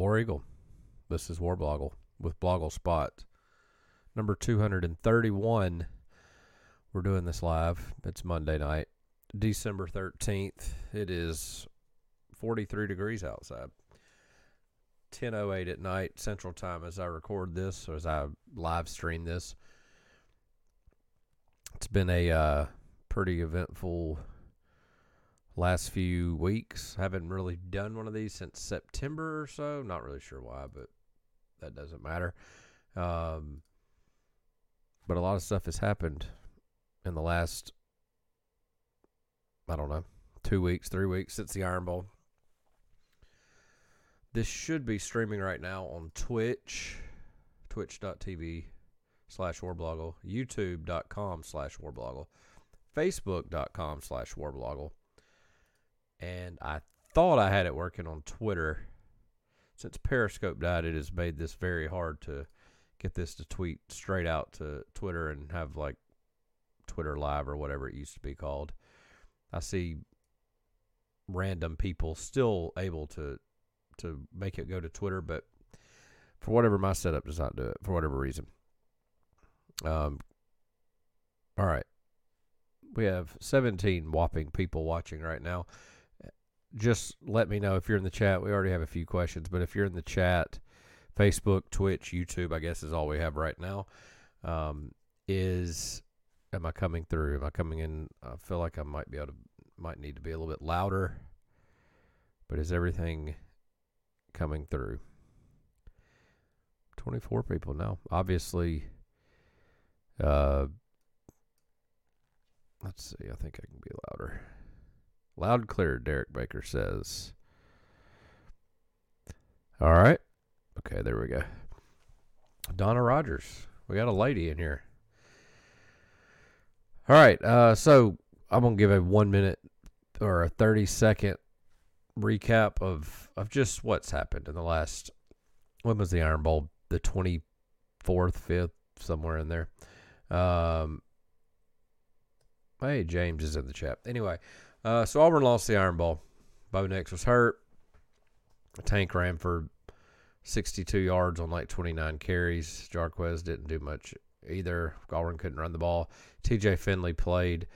War Eagle. This is War Blogle with BlogleSpot. Number 231. We're doing this live. It's Monday night, December 13th. It is 43 degrees outside. 10:08 at night Central Time as I record this or as I live stream this. It's been a uh, pretty eventful last few weeks. I Haven't really done one of these since September or so. Not really sure why, but that doesn't matter. Um, but a lot of stuff has happened in the last, I don't know, two weeks, three weeks since the Iron Bowl. This should be streaming right now on Twitch, twitch.tv slash warblogle, youtube.com slash warblogle, facebook.com slash warblogle. And I thought I had it working on Twitter. Since Periscope died, it has made this very hard to get this to tweet straight out to Twitter and have like Twitter Live or whatever it used to be called. I see random people still able to to make it go to Twitter, but for whatever my setup does not do it for whatever reason. Um. All right, we have 17 whopping people watching right now. Just let me know if you're in the chat. We already have a few questions, but if you're in the chat, Facebook, Twitch, YouTube, I guess is all we have right now. Um, is am I coming through? Am I coming in? I feel like I might be able to, might need to be a little bit louder. But is everything coming through? 24 people now. Obviously, uh, let's see. I think I can be louder. Loud clear, Derek Baker says. All right. Okay, there we go. Donna Rogers. We got a lady in here. All right. Uh, so I'm going to give a one minute or a 30 second recap of, of just what's happened in the last. When was the Iron Bowl? The 24th, 5th, somewhere in there. Um, hey, James is in the chat. Anyway, uh, so Auburn lost the Iron Bowl. Bo Nix was hurt. Tank ran for 62 yards on like 29 carries. Jarquez didn't do much either. Auburn couldn't run the ball. TJ Finley played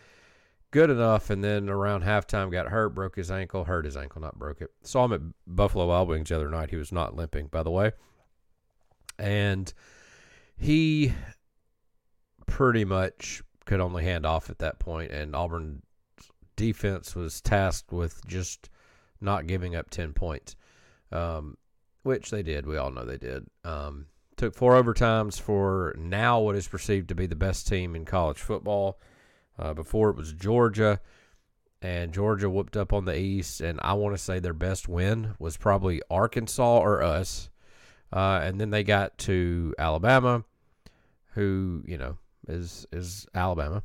good enough, and then around halftime got hurt, broke his ankle, hurt his ankle, not broke it. Saw him at Buffalo Wild Wings the other night. He was not limping, by the way. And he pretty much could only hand off at that point, and Auburn defense was tasked with just not giving up 10 points, um, which they did. We all know they did. Um, took four overtimes for now what is perceived to be the best team in college football. Uh, before it was Georgia, and Georgia whooped up on the East. And I want to say their best win was probably Arkansas or us. Uh, and then they got to Alabama, who you know is is Alabama.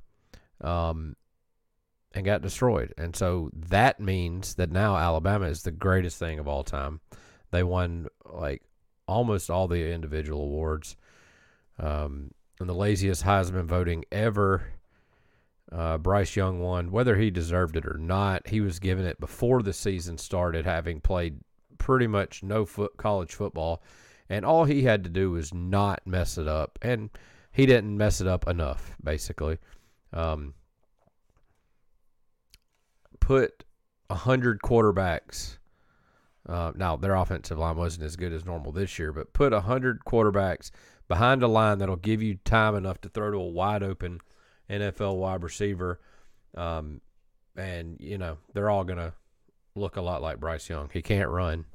Um, and got destroyed. And so that means that now Alabama is the greatest thing of all time. They won like almost all the individual awards. Um, and the laziest Heisman voting ever. Uh, Bryce Young won, whether he deserved it or not. He was given it before the season started, having played pretty much no foot college football, and all he had to do was not mess it up, and he didn't mess it up enough, basically. Um, put hundred quarterbacks. Uh, now their offensive line wasn't as good as normal this year, but put hundred quarterbacks behind a line that'll give you time enough to throw to a wide open NFL wide receiver, um, and you know they're all gonna look a lot like Bryce Young. He can't run.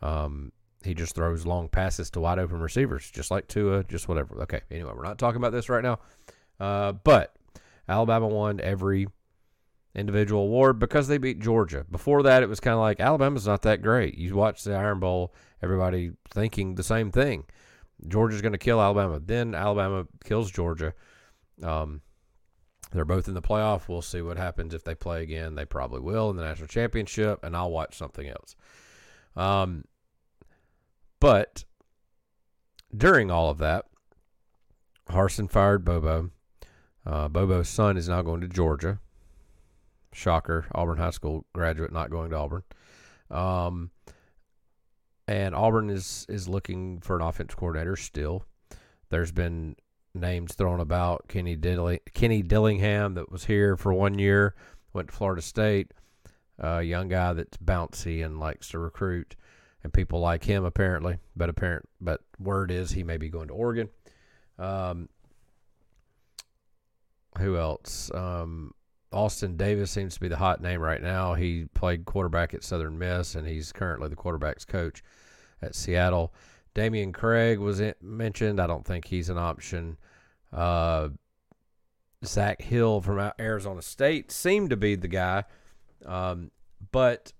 Um, he just throws long passes to wide open receivers, just like Tua, just whatever. Okay, anyway, we're not talking about this right now. Uh, but Alabama won every individual award because they beat Georgia. Before that, it was kind of like Alabama's not that great. You watch the Iron Bowl, everybody thinking the same thing. Georgia's going to kill Alabama. Then Alabama kills Georgia. Um, they're both in the playoff. We'll see what happens if they play again. They probably will in the national championship, and I'll watch something else. Um, but during all of that, Harsin fired Bobo. Uh, Bobo's son is now going to Georgia. Shocker. Auburn High School graduate not going to Auburn. Um, and Auburn is is looking for an offense coordinator still. There's been names thrown about Kenny Dilling, Kenny Dillingham that was here for one year, went to Florida State, a young guy that's bouncy and likes to recruit, and people like him apparently. But apparent, but word is he may be going to Oregon. Um, who else? Um, Austin Davis seems to be the hot name right now. He played quarterback at Southern Miss, and he's currently the quarterback's coach at Seattle. Damian Craig was mentioned. I don't think he's an option. Uh, Zak Hill from Arizona State seemed to be the guy, um, but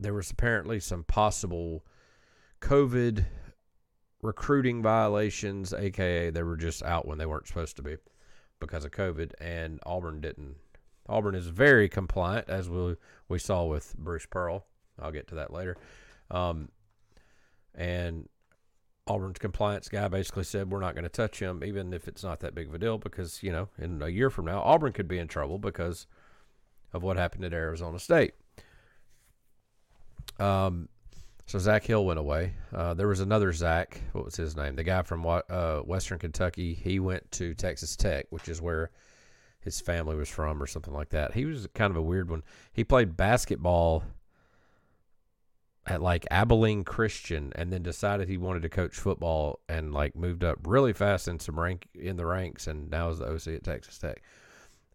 there was apparently some possible COVID recruiting violations, aka they were just out when they weren't supposed to be because of COVID, and Auburn didn't. Auburn is very compliant, as we we saw with Bruce Pearl. I'll get to that later. Um, and Auburn's compliance guy basically said we're not going to touch him, even if it's not that big of a deal, because you know in a year from now Auburn could be in trouble because of what happened at Arizona State. Um, so Zak Hill went away. Uh, there was another Zach. What was his name? The guy from uh, Western Kentucky. He went to Texas Tech, which is where his family was from, or something like that. He was kind of a weird one. He played basketball at like Abilene Christian, and then decided he wanted to coach football, and like moved up really fast in some rank in the ranks, and now is the OC at Texas Tech.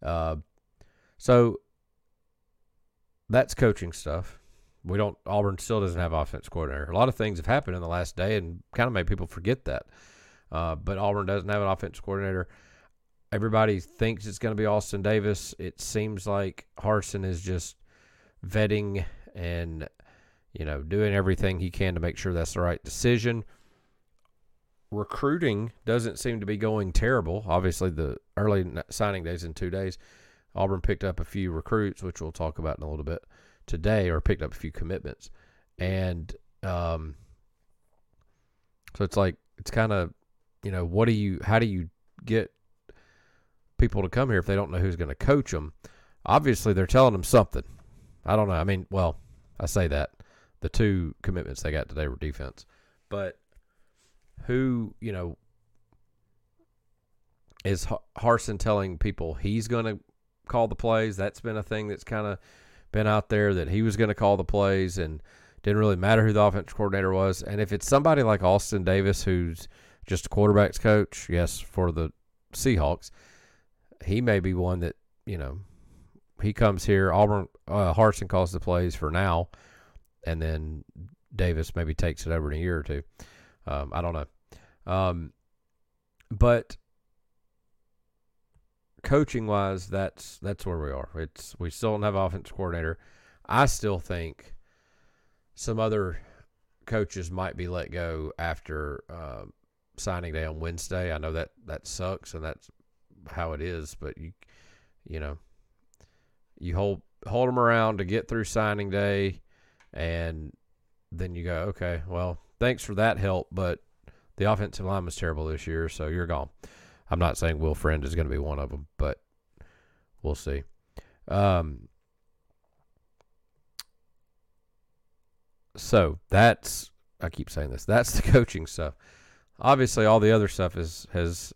Uh, so that's coaching stuff. We don't. Auburn still doesn't have offense coordinator. A lot of things have happened in the last day, and kind of made people forget that. Uh, but Auburn doesn't have an offense coordinator. Everybody thinks it's going to be Austin Davis. It seems like Harsin is just vetting and you know doing everything he can to make sure that's the right decision. Recruiting doesn't seem to be going terrible. Obviously, the early signing days in two days, Auburn picked up a few recruits, which we'll talk about in a little bit today or picked up a few commitments. And um, so it's like, it's kind of, you know, what do you, how do you get people to come here if they don't know who's going to coach them? Obviously, they're telling them something. I don't know. I mean, well, I say that. The two commitments they got today were defense. But who, you know, is Harsin telling people he's going to call the plays? That's been a thing that's kind of been out there that he was going to call the plays and didn't really matter who the offense coordinator was. And if it's somebody like Austin Davis, who's just a quarterback's coach, yes, for the Seahawks, he may be one that, you know, he comes here. Auburn, uh, Harsin calls the plays for now, and then Davis maybe takes it over in a year or two. Um, I don't know. Um, but coaching wise, that's that's where we are. It's we still don't have offense coordinator. I still think some other coaches might be let go after uh, signing day on Wednesday. I know that that sucks and that's how it is, but you you know you hold hold them around to get through signing day, and then you go, okay, well, thanks for that help, but the offensive line was terrible this year, so you're gone. I'm not saying Will Friend is going to be one of them, but we'll see. Um, so that's I keep saying this. That's the coaching stuff. Obviously, all the other stuff is has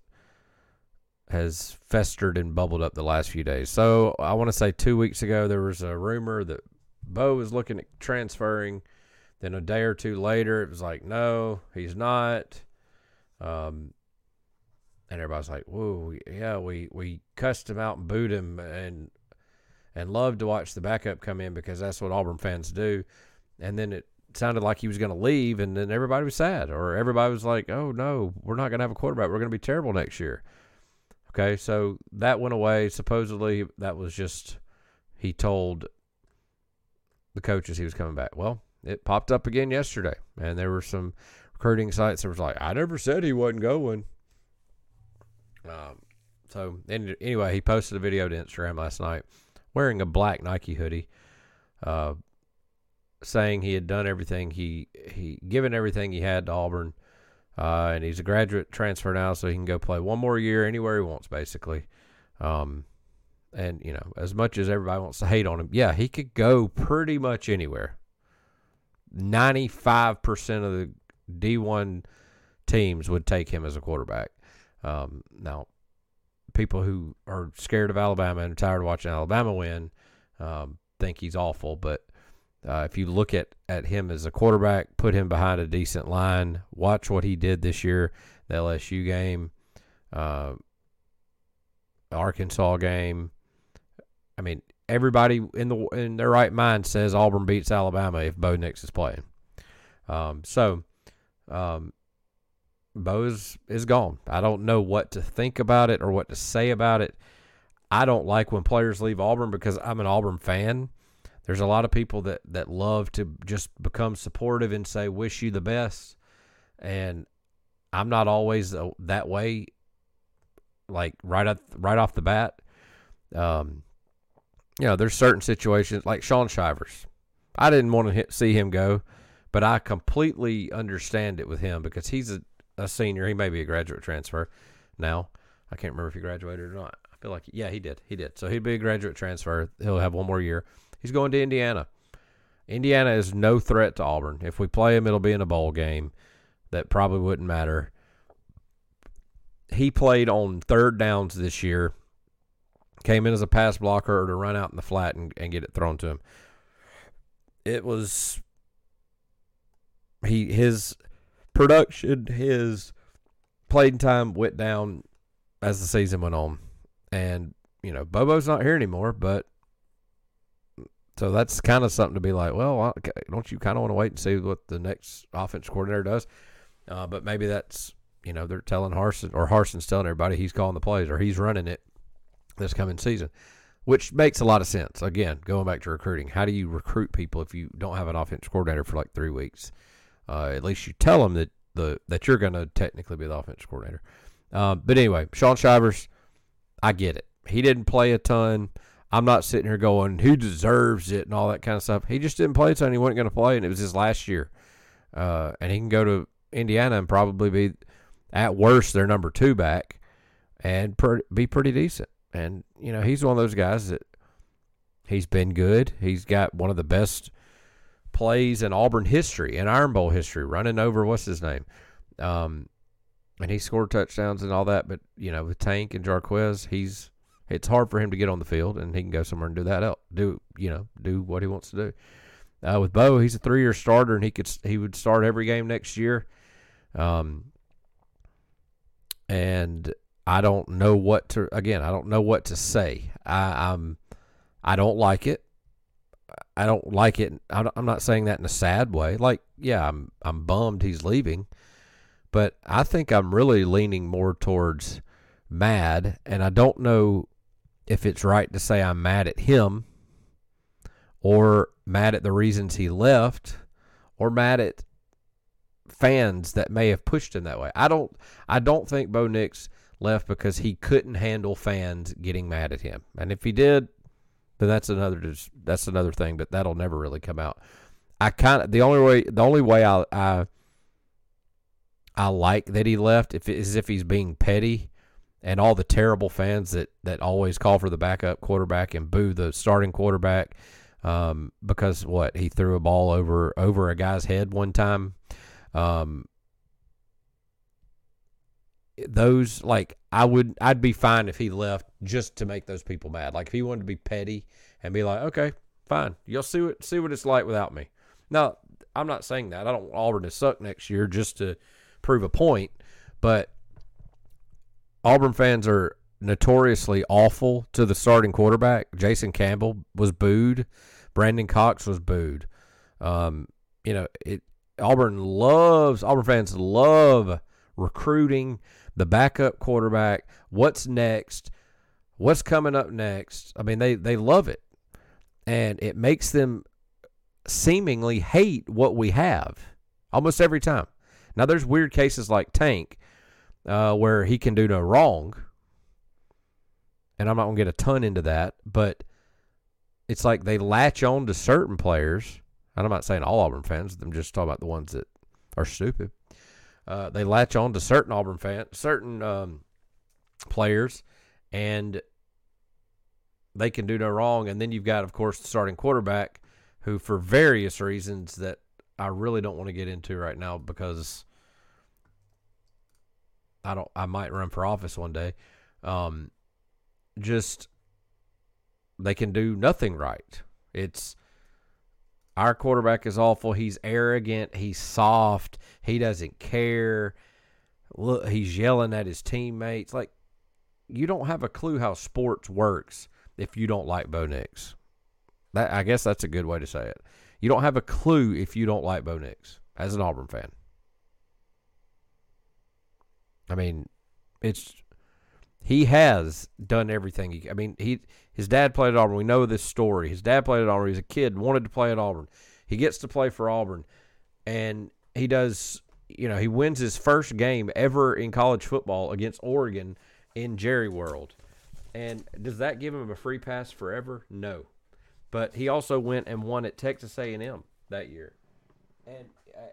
has festered and bubbled up the last few days. So I want to say two weeks ago there was a rumor that Bo was looking at transferring. Then a day or two later, it was like, no, he's not. Um, and everybody's like, "Whoa, yeah, we we cussed him out and booed him, and and loved to watch the backup come in because that's what Auburn fans do." And then it sounded like he was going to leave, and then everybody was sad, or everybody was like, "Oh no, we're not going to have a quarterback. We're going to be terrible next year." Okay, so that went away. Supposedly, that was just he told the coaches he was coming back. Well, it popped up again yesterday, and there were some recruiting sites that was like, "I never said he wasn't going." Um, so anyway, he posted a video to Instagram last night wearing a black Nike hoodie, uh, saying he had done everything he he given everything he had to Auburn, uh, and he's a graduate transfer now, so he can go play one more year anywhere he wants, basically. Um, and you know, as much as everybody wants to hate on him, yeah, he could go pretty much anywhere. 95% of the D1 teams would take him as a quarterback. Um, now, people who are scared of Alabama and tired of watching Alabama win um, think he's awful. But uh, if you look at, at him as a quarterback, put him behind a decent line, watch what he did this year, the LSU game, uh, Arkansas game. I mean, everybody in the in their right mind says Auburn beats Alabama if Bo Nix is playing. Um, so, um, Bo is, is gone. I don't know what to think about it or what to say about it. I don't like when players leave Auburn because I'm an Auburn fan. There's a lot of people that, that love to just become supportive and say, wish you the best. And I'm not always that way, like right, up, right off the bat. Um, you know, there's certain situations like Shaun Shivers. I didn't want to hit, see him go, but I completely understand it with him because he's a, a senior. He may be a graduate transfer now. I can't remember if he graduated or not. I feel like, yeah, he did. He did. So he'd be a graduate transfer. He'll have one more year. He's going to Indiana. Indiana is no threat to Auburn. If we play him, it'll be in a bowl game. That probably wouldn't matter. He played on third downs this year came in as a pass blocker or to run out in the flat and, and get it thrown to him. It was he his production, his playing time went down as the season went on. And, you know, Bobo's not here anymore, but so that's kind of something to be like, well, don't you kind of want to wait and see what the next offense coordinator does? Uh, but maybe that's, you know, they're telling Harsin or Harsin's telling everybody he's calling the plays or he's running it this coming season, which makes a lot of sense. Again, going back to recruiting, how do you recruit people if you don't have an offense coordinator for like three weeks? Uh, at least you tell them that the that you're going to technically be the offense coordinator. Um, but anyway, Shaun Shivers, I get it. He didn't play a ton. I'm not sitting here going who deserves it and all that kind of stuff. He just didn't play a ton. He wasn't going to play, and it was his last year. Uh, and he can go to Indiana and probably be at worst their number two back and per, be pretty decent. And, you know, he's one of those guys that he's been good. He's got one of the best plays in Auburn history, in Iron Bowl history, running over what's his name. Um, and he scored touchdowns and all that. But, you know, with Tank and Jarquez, he's it's hard for him to get on the field and he can go somewhere and do that else, do you know, do what he wants to do. Uh, with Bo, he's a three year starter and he could he would start every game next year. Um, and I don't know what to again. I don't know what to say. I, I'm I don't like it. I don't like it. I'm not saying that in a sad way. Like, yeah, I'm I'm bummed he's leaving, but I think I'm really leaning more towards mad, and I don't know if it's right to say I'm mad at him or mad at the reasons he left or mad at fans that may have pushed him that way. I don't I don't think Bo Nix left because he couldn't handle fans getting mad at him. And if he did, then that's another that's another thing. But that'll never really come out. I kind of the only way the only way I, I I like that he left if is if he's being petty and all the terrible fans that that always call for the backup quarterback and boo the starting quarterback um, because what he threw a ball over over a guy's head one time. Um, those like I would I'd be fine if he left just to make those people mad. Like if he wanted to be petty and be like, okay, fine, you'll see what see what it's like without me. Now I'm not saying that I don't want Auburn to suck next year just to prove a point, but Auburn fans are notoriously awful to the starting quarterback. Jason Campbell was booed. Brandon Cox was booed. Um, you know, it Auburn loves Auburn fans love recruiting the backup quarterback, what's next, what's coming up next. I mean, they, they love it. And it makes them seemingly hate what we have almost every time. Now, there's weird cases like Tank uh, where he can do no wrong. And I'm not going to get a ton into that, but it's like they latch on to certain players. And I'm not saying all Auburn fans, I'm just talking about the ones that are stupid uh, they latch on to certain Auburn fans, certain um, players, and they can do no wrong. And then you've got, of course, the starting quarterback, who, for various reasons that I really don't want to get into right now because I don't I might run for office one day. Um just they can do nothing right. It's our quarterback is awful. He's arrogant. He's soft. He doesn't care. Look, he's yelling at his teammates. Like, you don't have a clue how sports works if you don't like Bo Nix. That I guess that's a good way to say it. You don't have a clue if you don't like Bo Nix as an Auburn fan. I mean, it's he has done everything. He, I mean, he his dad played at Auburn. We know this story. His dad played at Auburn. He was a kid, wanted to play at Auburn. He gets to play for Auburn, and he does. You know, he wins his first game ever in college football against Oregon in Jerry World. And does that give him a free pass forever? No. But he also went and won at Texas A&M that year. And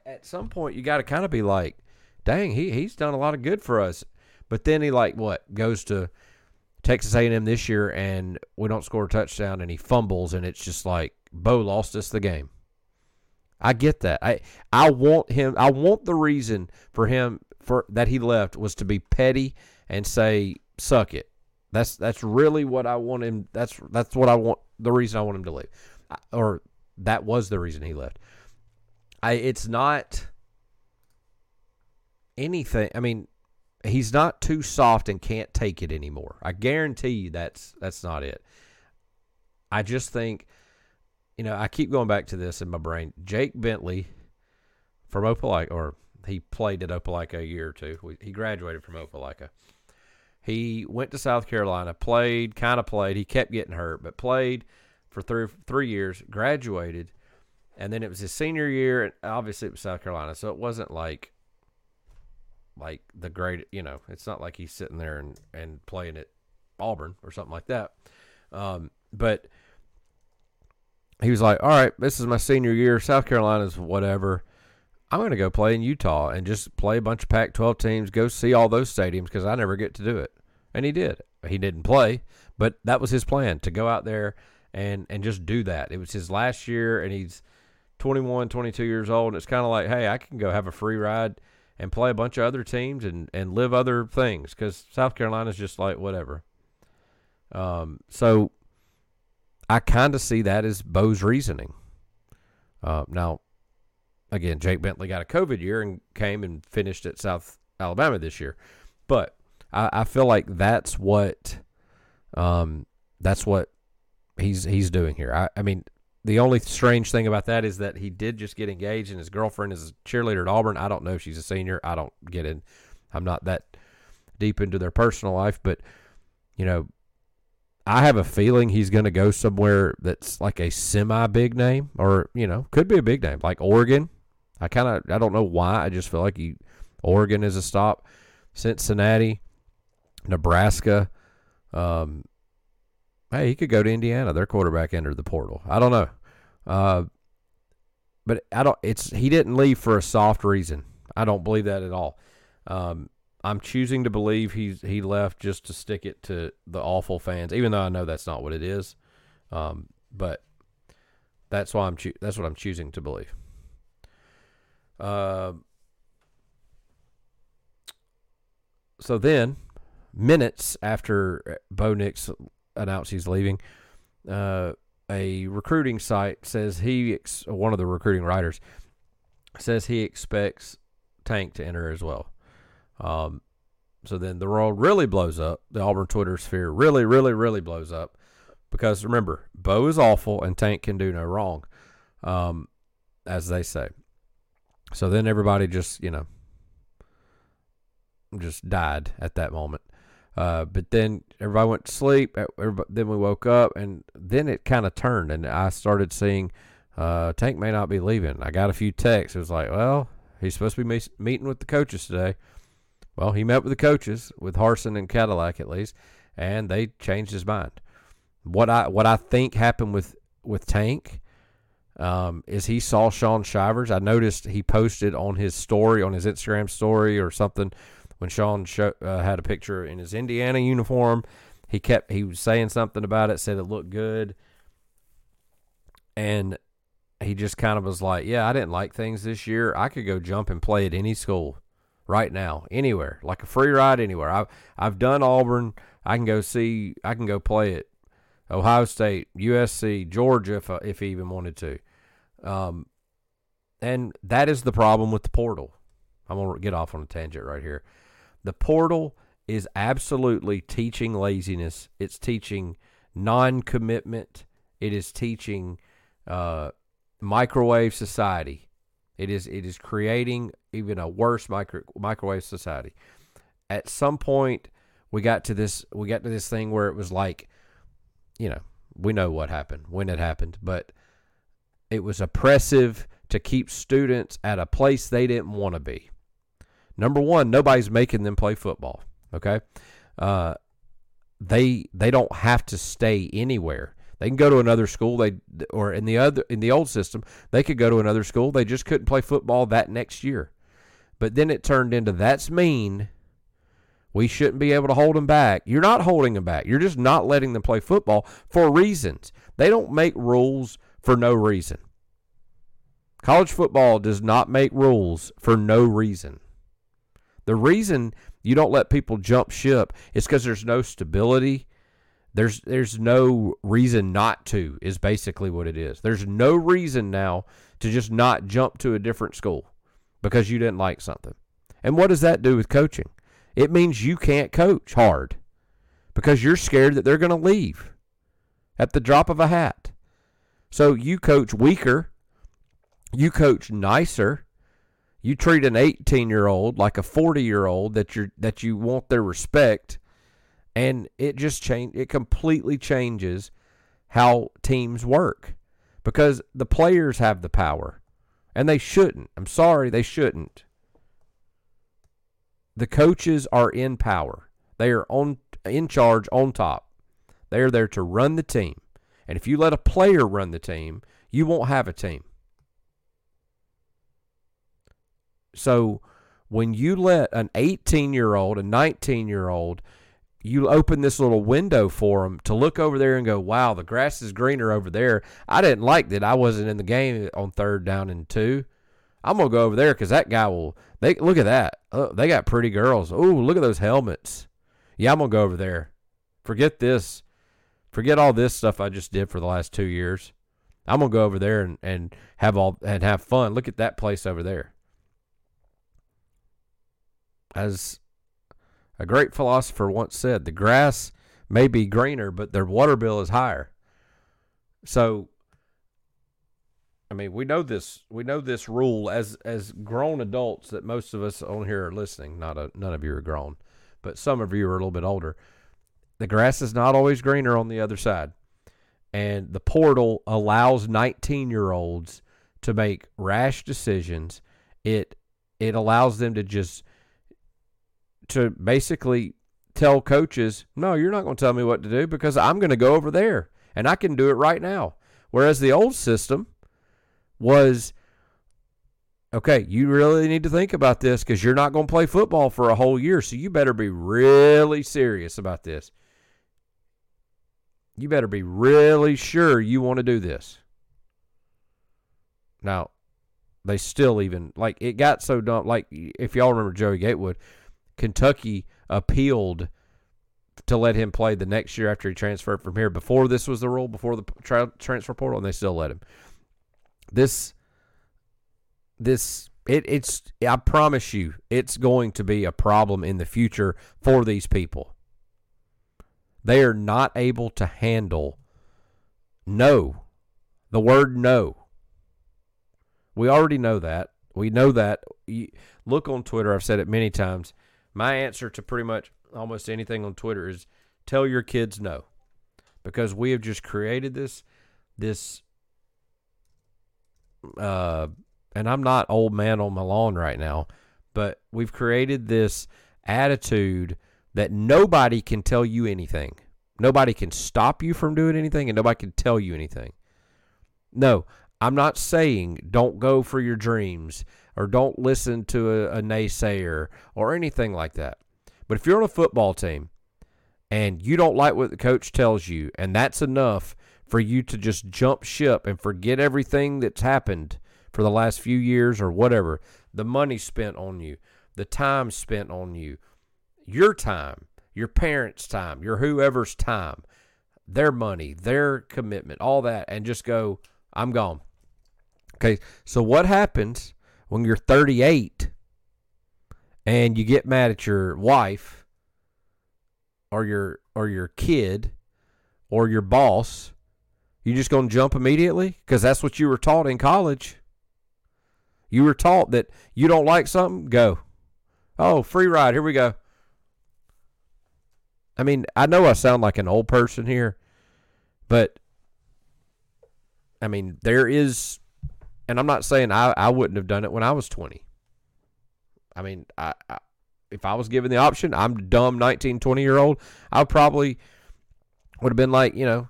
at some point, you got to kind of be like, "Dang, he he's done a lot of good for us." But then he like what goes to Texas A&M this year and we don't score a touchdown and he fumbles and it's just like Bo lost us the game. I get that. I I want him I want the reason for him for that he left was to be petty and say suck it. That's that's really what I want him that's that's what I want the reason I want him to leave. Or that was the reason he left. I it's not anything. I mean, he's not too soft and can't take it anymore. I guarantee you that's that's not it. I just think, you know, I keep going back to this in my brain. Jake Bentley from Opelika, or he played at Opelika a year or two. He graduated from Opelika. He went to South Carolina, played, kind of played. He kept getting hurt, but played for three three years. Graduated, and then it was his senior year, and obviously it was South Carolina, so it wasn't like like the great, you know, it's not like he's sitting there and, and playing at Auburn or something like that. Um, but he was like, all right, this is my senior year. South Carolina's whatever. I'm going to go play in Utah and just play a bunch of Pac 12 teams, go see all those stadiums because I never get to do it. And he did. He didn't play, but that was his plan to go out there and, and just do that. It was his last year, and he's 21, 22 years old. And it's kind of like, hey, I can go have a free ride and play a bunch of other teams and, and live other things because South Carolina's just like whatever. Um, so I kind of see that as Bo's reasoning. Uh, now, again, Jake Bentley got a COVID year and came and finished at South Alabama this year, but I, I feel like that's what, um, that's what he's he's doing here. I, I mean, the only strange thing about that is that he did just get engaged, and his girlfriend is a cheerleader at Auburn. I don't know if she's a senior. I don't get in. I'm not that deep into their personal life, but you know, I have a feeling he's going to go somewhere that's like a semi big name, or you know, could be a big name like Oregon. I kind of I don't know why. I just feel like he Oregon is a stop. Cincinnati, Nebraska. Um, hey, he could go to Indiana. Their quarterback entered the portal. I don't know. Uh, but I don't. It's he didn't leave for a soft reason. I don't believe that at all. Um, I'm choosing to believe he's he left just to stick it to the awful fans, even though I know that's not what it is. Um, but that's why I'm cho- that's what I'm choosing to believe. Uh, so then, minutes after Bo Nix announced he's leaving. Uh, a recruiting site says he ex- one of the recruiting writers says he expects Tank to enter as well. Um, so then the world really blows up. The Auburn Twitter sphere really, really, really blows up because remember, Bo is awful and Tank can do no wrong, um, as they say. So then everybody just you know just died at that moment. Uh, but then everybody went to sleep. then we woke up, and then it kind of turned, and I started seeing uh, Tank may not be leaving. I got a few texts. It was like, well, he's supposed to be meeting with the coaches today. Well, he met with the coaches, with Harsin and Cadillac at least, and they changed his mind. What I what I think happened with with Tank um, is he saw Shaun Shivers. I noticed he posted on his story, on his Instagram story or something when Sean show, uh, had a picture in his Indiana uniform. He kept he was saying something about it, said it looked good, and he just kind of was like, "Yeah, I didn't like things this year. I could go jump and play at any school right now, anywhere, like a free ride anywhere. I've I've done Auburn. I can go see. I can go play at Ohio State, USC, Georgia, if if he even wanted to. Um, and that is the problem with the portal. I'm gonna get off on a tangent right here. The portal is absolutely teaching laziness. It's teaching non-commitment. It is teaching uh, microwave society. It is it is creating even a worse micro, microwave society. At some point, we got to this we got to this thing where it was like, you know, we know what happened when it happened, but it was oppressive to keep students at a place they didn't want to be. Number one, nobody's making them play football. Okay, uh, they they don't have to stay anywhere. They can go to another school. They or in the other in the old system, they could go to another school. They just couldn't play football that next year. But then it turned into that's mean. We shouldn't be able to hold them back. You're not holding them back. You're just not letting them play football for reasons. They don't make rules for no reason. College football does not make rules for no reason. The reason you don't let people jump ship is because there's no stability there's there's no reason not to is basically what it is. There's no reason now to just not jump to a different school because you didn't like something. And what does that do with coaching? It means you can't coach hard because you're scared that they're going to leave at the drop of a hat. So you coach weaker, you coach nicer, you treat an 18-year-old like a 40-year-old that you that you want their respect and it just change it completely changes how teams work. Because the players have the power and they shouldn't. I'm sorry they shouldn't. The coaches are in power. They are on in charge on top. They are there to run the team. And if you let a player run the team you won't have a team so when you let an 18 year old a 19 year old you open this little window for them to look over there and go, wow, the grass is greener over there. I didn't like that I wasn't in the game on third down and two. I'm gonna go over there because that guy will. They look at that. Oh, they got pretty girls. Oh, look at those helmets. Yeah, I'm gonna go over there. Forget this. Forget all this stuff I just did for the last two years. I'm gonna go over there and, and have all and have fun. Look at that place over there. As a great philosopher once said, the grass may be greener, but their water bill is higher. So I mean, we know this. We know this rule as as grown adults that most of us on here are listening. Not a, none of you are grown, but some of you are a little bit older. The grass is not always greener on the other side, and the portal allows 19 year olds to make rash decisions. It it allows them to just to basically tell coaches, no, you're not going to tell me what to do because I'm going to go over there and I can do it right now. Whereas the old system was, okay, you really need to think about this because you're not going to play football for a whole year. So you better be really serious about this. You better be really sure you want to do this. Now, they still even, like, it got so dumb. Like, if y'all remember Joey Gatewood, Kentucky appealed to let him play the next year after he transferred from here. Before this was the rule, before the tra- transfer portal, and they still let him. This, this, it, it's. I promise you, it's going to be a problem in the future for these people. They are not able to handle no, the word no. We already know that. We know that. look on Twitter. I've said it many times my answer to pretty much almost anything on Twitter is tell your kids no. Because we have just created this this uh and I'm not old man on my lawn right now, but we've created this attitude that nobody can tell you anything. Nobody can stop you from doing anything and nobody can tell you anything. No, I'm not saying don't go for your dreams or don't listen to a, a naysayer or anything like that. But if you're on a football team and you don't like what the coach tells you, and that's enough for you to just jump ship and forget everything that's happened for the last few years or whatever. The money spent on you, the time spent on you, your time, your parents' time, your whoever's time, their money, their commitment, all that, and just go, I'm gone. Okay, so what happens when you're 38 and you get mad at your wife or your or your kid or your boss? You just going to jump immediately because that's what you were taught in college. You were taught that you don't like something, go. Oh, free ride, here we go. I mean, I know I sound like an old person here, but I mean, there is, and I'm not saying I, I wouldn't have done it when I was 20. I mean, I, I if I was given the option, I'm dumb 19, 20 year old, I probably would have been like, you know,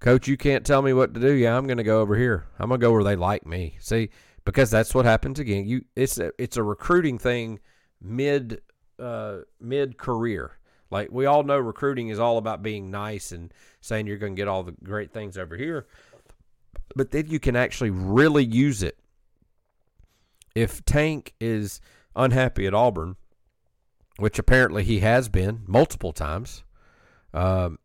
coach, you can't tell me what to do. Yeah, I'm going to go over here. I'm going to go where they like me. See, because that's what happens again. You, it's a, it's a recruiting thing mid, uh, mid career. Like we all know, recruiting is all about being nice and saying you're going to get all the great things over here. But then you can actually really use it. If Tank is unhappy at Auburn, which apparently he has been multiple times, um,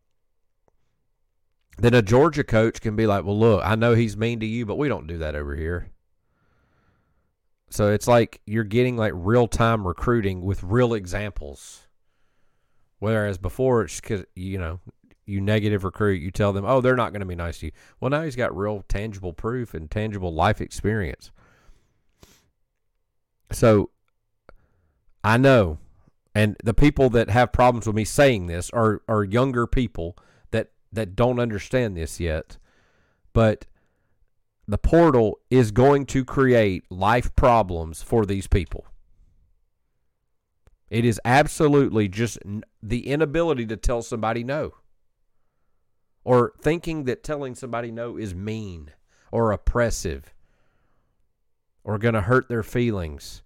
then a Georgia coach can be like, well, look, I know he's mean to you, but we don't do that over here. So it's like you're getting like real time recruiting with real examples. Whereas before, it's because, you know, you negative recruit, you tell them, oh, they're not going to be nice to you. Well, now he's got real tangible proof and tangible life experience. So I know, and the people that have problems with me saying this are, are younger people that, that don't understand this yet. But the portal is going to create life problems for these people. It is absolutely just the inability to tell somebody no. Or thinking that telling somebody no is mean or oppressive or going to hurt their feelings.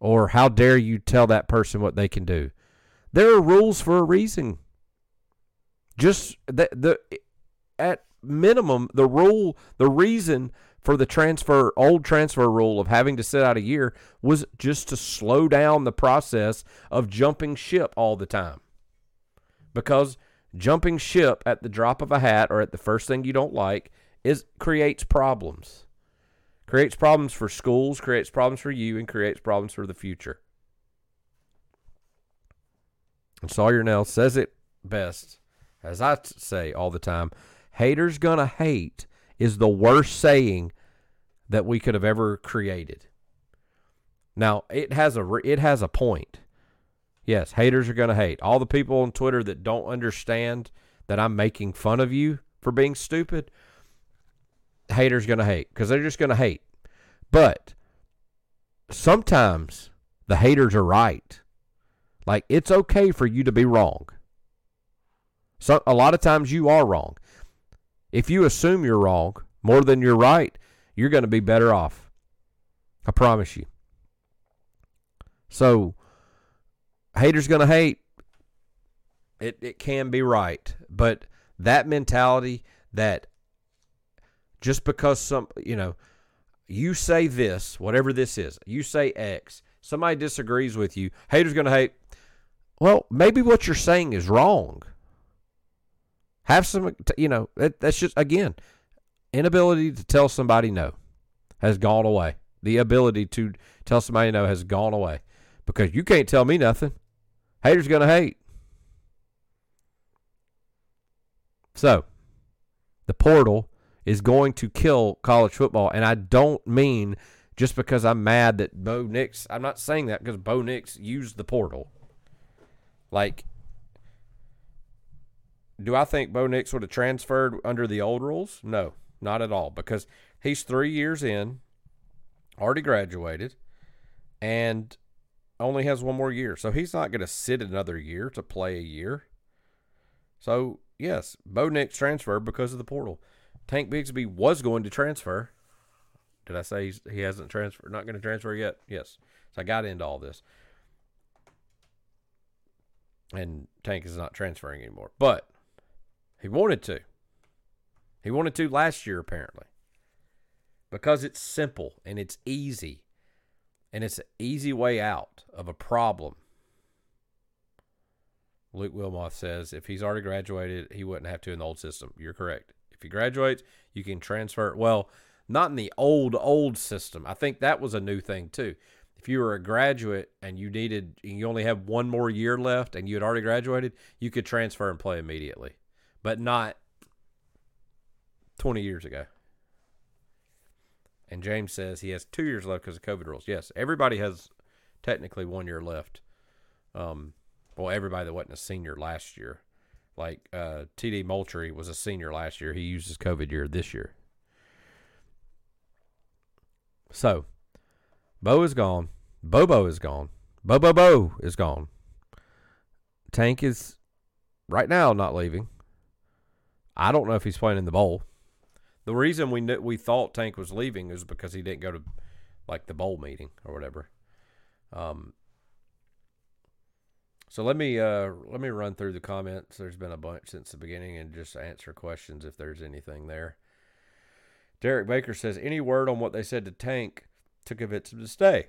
Or how dare you tell that person what they can do? There are rules for a reason. Just the, the at minimum, the rule, the reason for the transfer old transfer rule of having to sit out a year was just to slow down the process of jumping ship all the time. Because jumping ship at the drop of a hat or at the first thing you don't like is creates problems. Creates problems for schools, creates problems for you, and creates problems for the future. And Sawyer Nell says it best, as I say all the time haters gonna hate is the worst saying that we could have ever created. Now, it has a it has a point. Yes, haters are going to hate. All the people on Twitter that don't understand that I'm making fun of you for being stupid, haters going to hate because they're just going to hate. But sometimes the haters are right. Like it's okay for you to be wrong. So a lot of times you are wrong. If you assume you're wrong more than you're right, you're going to be better off. I promise you. So, haters going to hate. It, it can be right. But that mentality that just because some, you know, you say this, whatever this is, you say X, somebody disagrees with you, haters going to hate. Well, maybe what you're saying is wrong. Have some, you know, that's just, again, inability to tell somebody no has gone away. The ability to tell somebody no has gone away because you can't tell me nothing. Haters going to hate. So, the portal is going to kill college football. And I don't mean just because I'm mad that Bo Nix, I'm not saying that because Bo Nix used the portal. Like, do I think Bo Nix would have transferred under the old rules? No, not at all. Because he's three years in, already graduated, and only has one more year. So he's not going to sit another year to play a year. So, yes, Bo Nix transferred because of the portal. Tank Bigsby was going to transfer. Did I say he hasn't transferred? Not going to transfer yet? Yes. So I got into all this. And Tank is not transferring anymore. But he wanted to. He wanted to last year, apparently. Because it's simple and it's easy. And it's an easy way out of a problem. Luke Wilmoth says if he's already graduated, he wouldn't have to in the old system. You're correct. If he graduates, you can transfer. Well, not in the old, old system. I think that was a new thing, too. If you were a graduate and you needed, you only have one more year left and you had already graduated, you could transfer and play immediately, but not 20 years ago. And James says he has two years left because of COVID rules. Yes, everybody has technically one year left. Um, well, everybody that wasn't a senior last year, like uh, TD Moultry was a senior last year. He uses COVID year this year. So, Bo is gone. Bobo is gone. Bobo Bo is gone. Tank is right now not leaving. I don't know if he's playing in the bowl. The reason we knew, we thought Tank was leaving is because he didn't go to like the bowl meeting or whatever. Um, so let me uh, let me run through the comments. There's been a bunch since the beginning, and just answer questions if there's anything there. Derek Baker says, "Any word on what they said to Tank to convince him to stay?"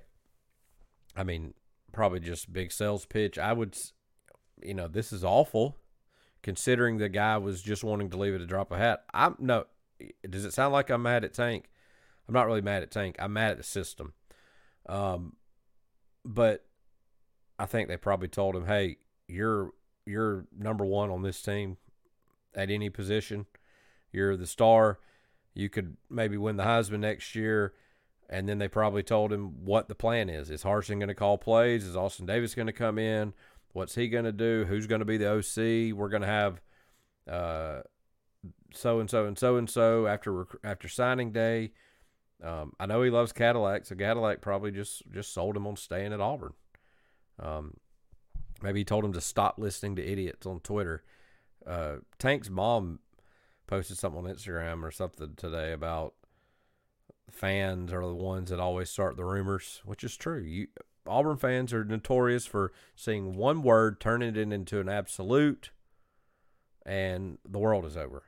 I mean, probably just big sales pitch. I would, you know, this is awful, considering the guy was just wanting to leave it a drop of hat. I'm no. Does it sound like I'm mad at Tank? I'm not really mad at Tank. I'm mad at the system. Um, but I think they probably told him, "Hey, you're you're number one on this team at any position. You're the star. You could maybe win the Heisman next year." And then they probably told him what the plan is. Is Harsin going to call plays? Is Austin Davis going to come in? What's he going to do? Who's going to be the OC? We're going to have so and so and so and so after after signing day. Um, I know he loves Cadillac, so Cadillac probably just just sold him on staying at Auburn. Um, maybe he told him to stop listening to idiots on Twitter. Uh, Tank's mom posted something on Instagram or something today about fans are the ones that always start the rumors, which is true. You Auburn fans are notorious for seeing one word, turning it into an absolute, and the world is over.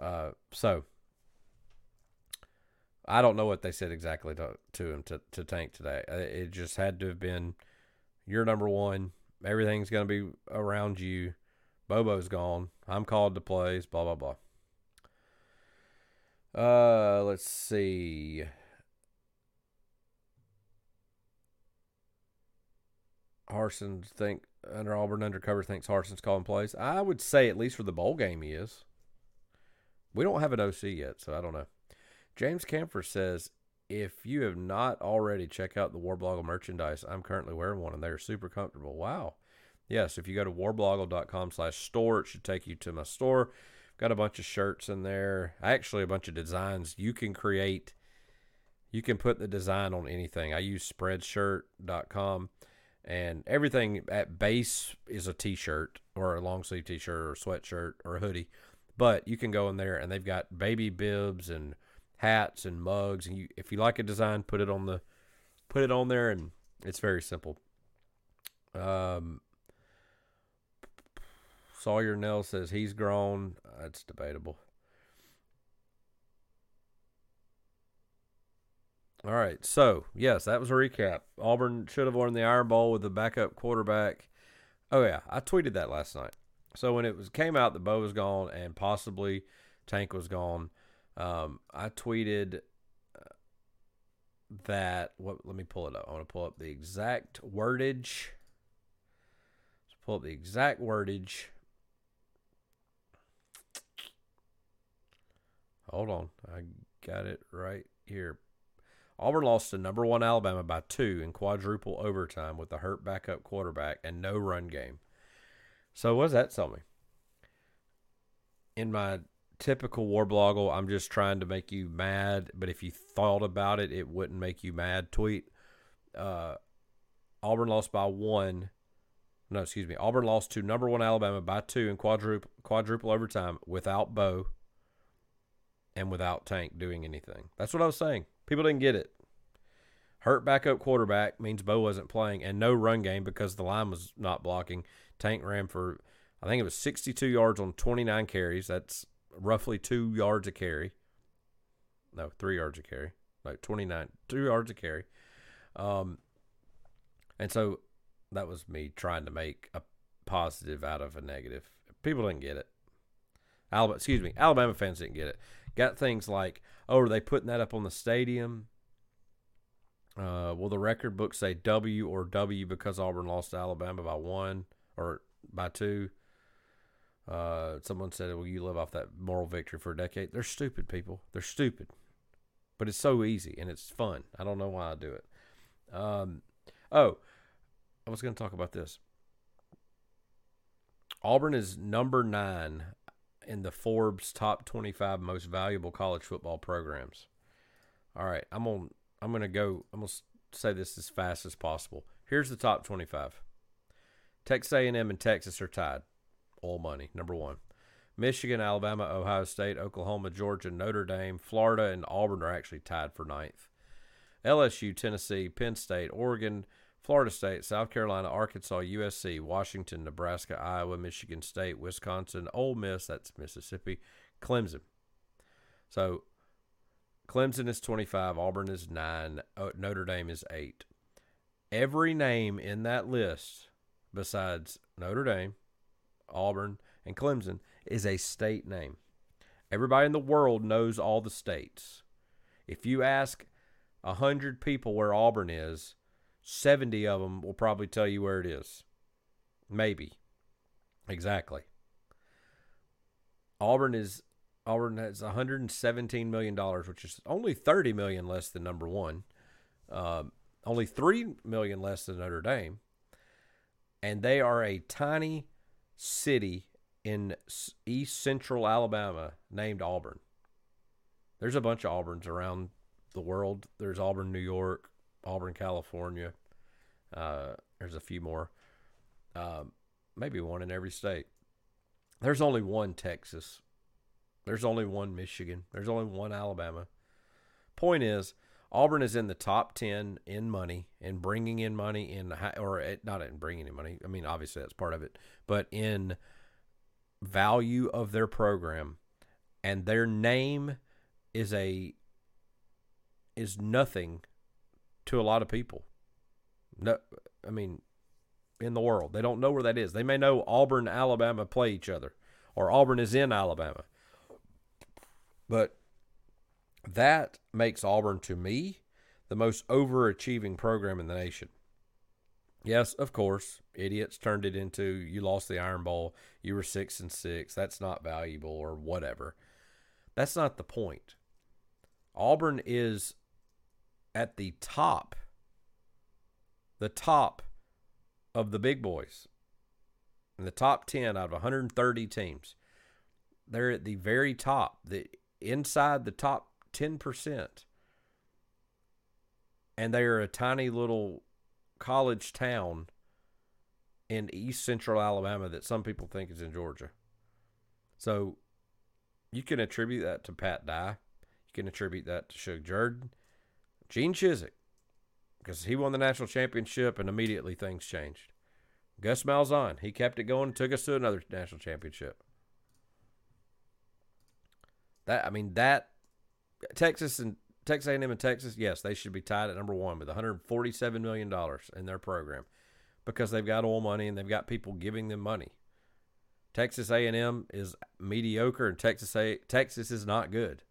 Uh, so I don't know what they said exactly to, to him to, to Tank today. Uh, it just had to have been you're number one. Everything's going to be around you. Bobo's gone. I'm called to plays. Blah blah blah. Uh, let's see. Harsin think under Auburn undercover thinks Harsin's calling plays. I would say at least for the bowl game he is. We don't have an OC yet, so I don't know. James Camphor says, if you have not already, check out the Warblogle merchandise. I'm currently wearing one, and they're super comfortable. Wow. Yes, if you go to warblogle.com slash store, it should take you to my store. Got a bunch of shirts in there. Actually, a bunch of designs you can create. You can put the design on anything. I use spreadshirt.com, and everything at base is a t-shirt or a long sleeve t-shirt or sweatshirt or a hoodie. But you can go in there and they've got baby bibs and hats and mugs and you if you like a design put it on the put it on there and it's very simple. Um sawyer nell says he's grown. That's debatable. All right so yes that was a recap. Auburn should have won the iron bowl with the backup quarterback. Oh yeah i tweeted that last night so when it was came out that bo was gone and possibly tank was gone um, I tweeted uh, that. What? Let me pull it up. I want to pull up the exact wordage. Let's pull up the exact wordage. Hold on, I got it right here. Auburn lost to number one Alabama by two in quadruple overtime with a hurt backup quarterback and no run game. So what does that tell me? In my typical Warblogle, I'm just trying to make you mad, but if you thought about it, it wouldn't make you mad. Tweet uh, Auburn lost by one. No, excuse me. Auburn lost to number one Alabama by two in quadruple quadruple overtime without Bo and without Tank doing anything. That's what I was saying. People didn't get it. Hurt backup quarterback means Bo wasn't playing, and no run game because the line was not blocking. Tank ran for, I think it was 62 yards on 29 carries. That's roughly two yards a carry. No, three yards a carry. Like 29, two yards a carry. Um, and so that was me trying to make a positive out of a negative. People didn't get it. Alabama, excuse me, Alabama fans didn't get it. Got things like, oh, are they putting that up on the stadium? Uh, will the record book say W or W because Auburn lost to Alabama by one or by two? Uh, someone said, "Well, you live off that moral victory for a decade?" They're stupid people. They're stupid, but it's so easy and it's fun. I don't know why I do it. Um, oh, I was going to talk about this. Auburn is number nine in the Forbes top 25 most valuable college football programs. All right, I'm on. I'm gonna go. I'm gonna say this as fast as possible. Here's the top 25. Texas A&M and Texas are tied. All money. Number one. Michigan, Alabama, Ohio State, Oklahoma, Georgia, Notre Dame, Florida, and Auburn are actually tied for ninth. LSU, Tennessee, Penn State, Oregon, Florida State, South Carolina, Arkansas, USC, Washington, Nebraska, Iowa, Michigan State, Wisconsin, Ole Miss, that's Mississippi, Clemson. So Clemson is 25, Auburn is 9, Notre Dame is 8. Every name in that list besides Notre Dame, Auburn, and Clemson is a state name. Everybody in the world knows all the states. If you ask 100 people where Auburn is, 70 of them will probably tell you where it is. Maybe. Exactly. Auburn is Auburn has 117 million dollars, which is only 30 million less than number one. Um, only three million less than Notre Dame, and they are a tiny city in East Central Alabama named Auburn. There's a bunch of Auburns around the world. There's Auburn, New York. Auburn, California. Uh, there's a few more. Um, maybe one in every state. There's only one Texas. There's only one Michigan. There's only one Alabama. Point is, Auburn is in the top 10 in money and bringing in money in, or eh, not in bringing in money. I mean, obviously that's part of it, but in value of their program. And their name is a, is nothing to a lot of people. No, I mean, in the world, they don't know where that is. They may know Auburn, Alabama play each other, or Auburn is in Alabama, but that makes Auburn to me the most overachieving program in the nation. Yes, of course, idiots turned it into you lost the Iron Bowl, you were six and six. That's not valuable or whatever. That's not the point. Auburn is at the top, the top of the big boys, in the top 10 out of 130 teams. They're at the very top, the inside the top 10%. And they are a tiny little college town in east central Alabama that some people think is in Georgia. So you can attribute that to Pat Dye. You can attribute that to Shug Jordan. Gene Chizik, because he won the national championship and immediately things changed. Gus Malzahn, he kept it going took us to another national championship. That I mean that Texas and Texas A&M and Texas, yes, they should be tied at number one with 147 million dollars in their program because they've got oil money and they've got people giving them money. Texas A&M is mediocre and Texas A Texas is not good.